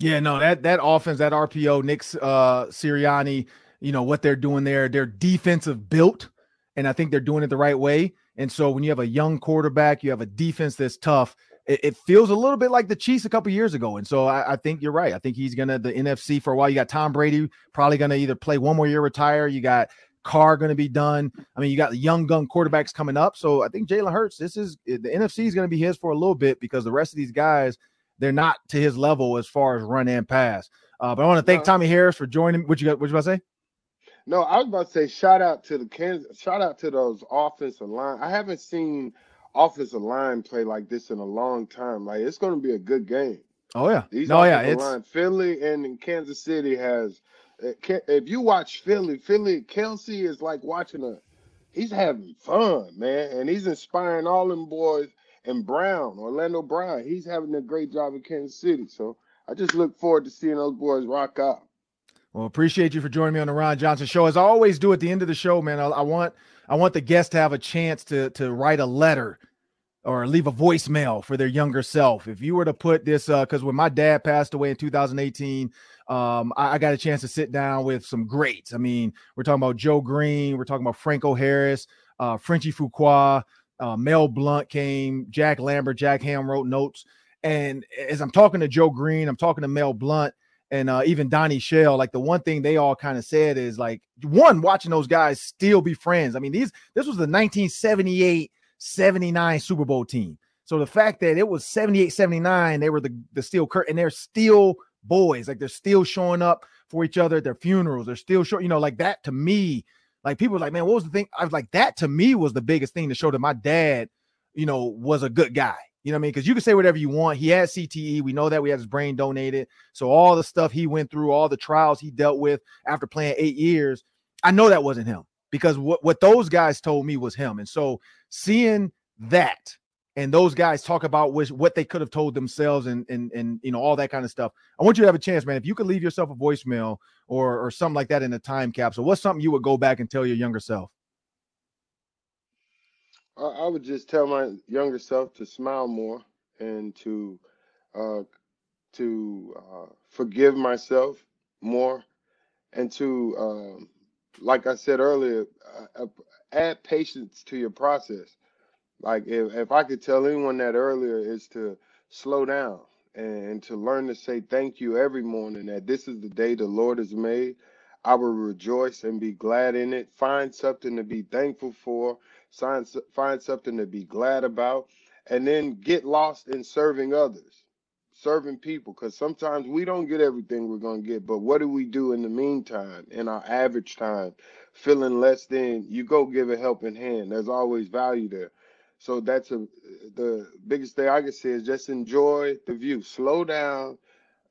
Yeah, no, that that offense, that RPO, Nick uh, Sirianni, you know what they're doing there. They're defensive built, and I think they're doing it the right way. And so when you have a young quarterback, you have a defense that's tough. It, it feels a little bit like the Chiefs a couple years ago. And so I, I, think you're right. I think he's gonna the NFC for a while. You got Tom Brady probably gonna either play one more year, retire. You got Carr going to be done. I mean, you got the young gun quarterbacks coming up. So I think Jalen Hurts, this is the NFC is to be his for a little bit because the rest of these guys, they're not to his level as far as run and pass. Uh, but I want to thank. Tommie Harris for joining. What you got? What you about to say? No, I was about to say shout out to the Kansas, shout out to those offensive line. I haven't seen offensive line play like this in a long time. Like it's going to be a good game. Oh yeah, these no, yeah, it's line, Philly and Kansas City has eh, if you watch Philly, Philly Kelce is like watching a. He's having fun, man, and he's inspiring all them boys. And Brown, Orlando Brown, he's having a great job in Kansas City. So I just look forward to seeing those boys rock out. Well, appreciate you for joining me on the Ron Johnson Show. As I always do at the end of the show, man, I, I want I want the guests to have a chance to to write a letter or leave a voicemail for their younger self. If you were to put this, because uh, when my dad passed away in 2018, um, I, I, got a chance to sit down with some greats. I mean, we're talking about Joe Greene, we're talking about Franco Harris, uh, Frenchie Fuqua, uh, Mel Blount came, Jack Lambert, Jack Ham wrote notes. And as I'm talking to Joe Greene, I'm talking to Mel Blount and uh, even Donnie Shell, like the one thing they all kind of said is like one, watching those guys still be friends. I mean, these this was the 1978 79 Super Bowl team. So the fact that it was 78 79, they were the, the steel curtain, and they're still boys. Like they're still showing up for each other at their funerals. They're still showing, you know, like that to me. Like people like, man, what was the thing? I was like, that to me was the biggest thing to show that my dad, you know, was a good guy. You know what I mean? Because you can say whatever you want. He had CTE. We know that we had his brain donated. So all the stuff he went through, all the trials he dealt with after playing eight years, I know that wasn't him because what, what those guys told me was him. And so seeing that and those guys talk about which, what they could have told themselves and and and you know all that kind of stuff. I want you to have a chance, man. If you could leave yourself a voicemail or or something like that in a time capsule, what's something you would go back and tell your younger self? I would just tell my younger self to smile more and to uh, to uh, forgive myself more and to um, like I said earlier, uh, add patience to your process. Like if, if I could tell anyone that earlier is to slow down and to learn to say thank you every morning that this is the day the Lord has made. I will rejoice and be glad in it. Find something to be thankful for. Find, find something to be glad about. And then get lost in serving others, serving people. Because sometimes we don't get everything we're going to get. But what do we do in the meantime, in our average time, feeling less than? You go give a helping hand. There's always value there. So that's a the biggest thing I can say is just enjoy the view. Slow down,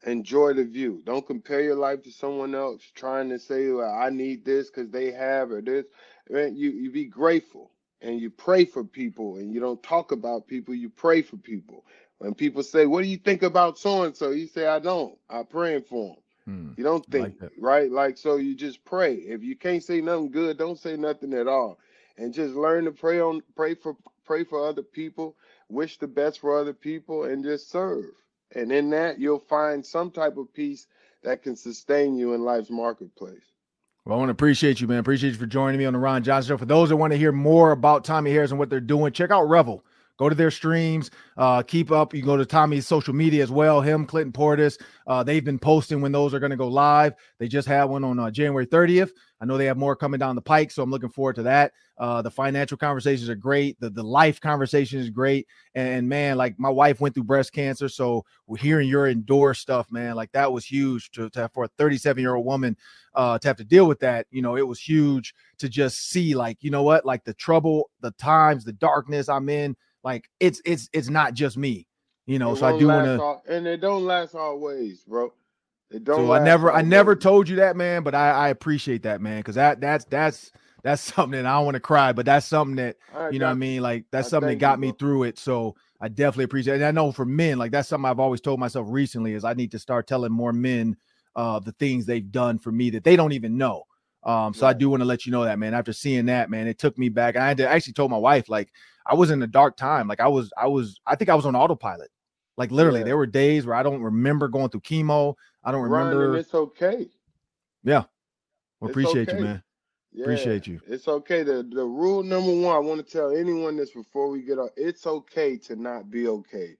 enjoy the view. Don't compare your life to someone else trying to say, well, I need this because they have or this. Man, you you be grateful and you pray for people and you don't talk about people, you pray for people. When people say, What do you think about so and so? You say, I don't. I'm praying for them. Hmm, you don't think, like right? Like so you just pray. If you can't say nothing good, don't say nothing at all. And just learn to pray on pray for pray for other people, wish the best for other people, and just serve. And in that, you'll find some type of peace that can sustain you in life's marketplace. Well, I want to appreciate you, man. Appreciate you for joining me on the Ron Johnson Show. For those that want to hear more about Tommie Harris and what they're doing, check out Revel. Go to their streams. Uh, keep up. You go to Tommie's social media as well. Him, Clinton Portis. Uh, they've been posting when those are going to go live. They just had one on uh, January 30th. I know they have more coming down the pike, so I'm looking forward to that. Uh, the financial conversations are great. The the life conversation is great. And, man, like my wife went through breast cancer, so hearing your endure stuff, man. Like that was huge to, to have for a 37 year old woman uh, to have to deal with that. You know, it was huge to just see, like, you know what, like the trouble, the times, the darkness I'm in like it's it's it's not just me, you know. It so I do want to, and it don't last always, bro. It don't. So I never I never told you that, man. But I I appreciate that, man, because that that's that's that's something that I don't want to cry, but that's something that you know what I mean. Like that's I something that got you, me through it. So I definitely appreciate it. And I know for men, like that's something I've always told myself recently is I need to start telling more men uh the things they've done for me that they don't even know. Um, so I do want to let you know that, man. After seeing that, man, it took me back. I had to actually told my wife, like, I was in a dark time. Like I was, I was, I think I was on autopilot. Like literally, yeah. there were days where I don't remember going through chemo. I don't remember. Ryan, it's okay. Yeah. Well, appreciate okay. you, man. Yeah, appreciate you. It's okay. The the rule number one, I want to tell anyone this before we get off. It's okay to not be okay.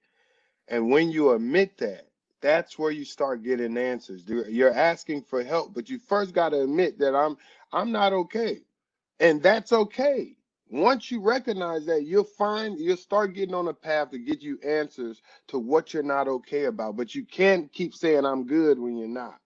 And when you admit that, that's where you start getting answers. You're asking for help, but you first got to admit that I'm I'm not okay. And that's okay once you recognize that, you'll find you'll start getting on a path to get you answers to what you're not okay about. But you can't keep saying I'm good when you're not.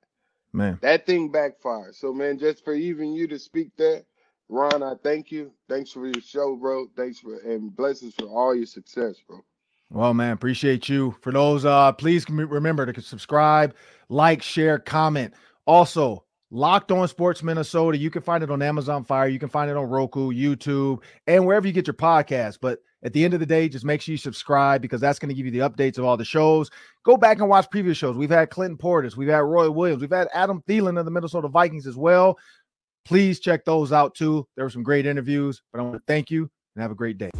Man, that thing backfires. So, man, just for even you to speak that, Ron, I thank you. Thanks for your show, bro. Thanks for and blessings for all your success, bro. Well, man, appreciate you. For those, uh, please remember to subscribe, like, share, comment. Also, Locked on Sports Minnesota. You can find it on Amazon Fire. You can find it on Roku, YouTube, and wherever you get your podcast. But at the end of the day, just make sure you subscribe because that's going to give you the updates of all the shows. Go back and watch previous shows. We've had Clinton Portis, we've had Roy Williams, we've had Adam Thielen of the Minnesota Vikings as well. Please check those out too. There were some great interviews, but I want to thank you and have a great day.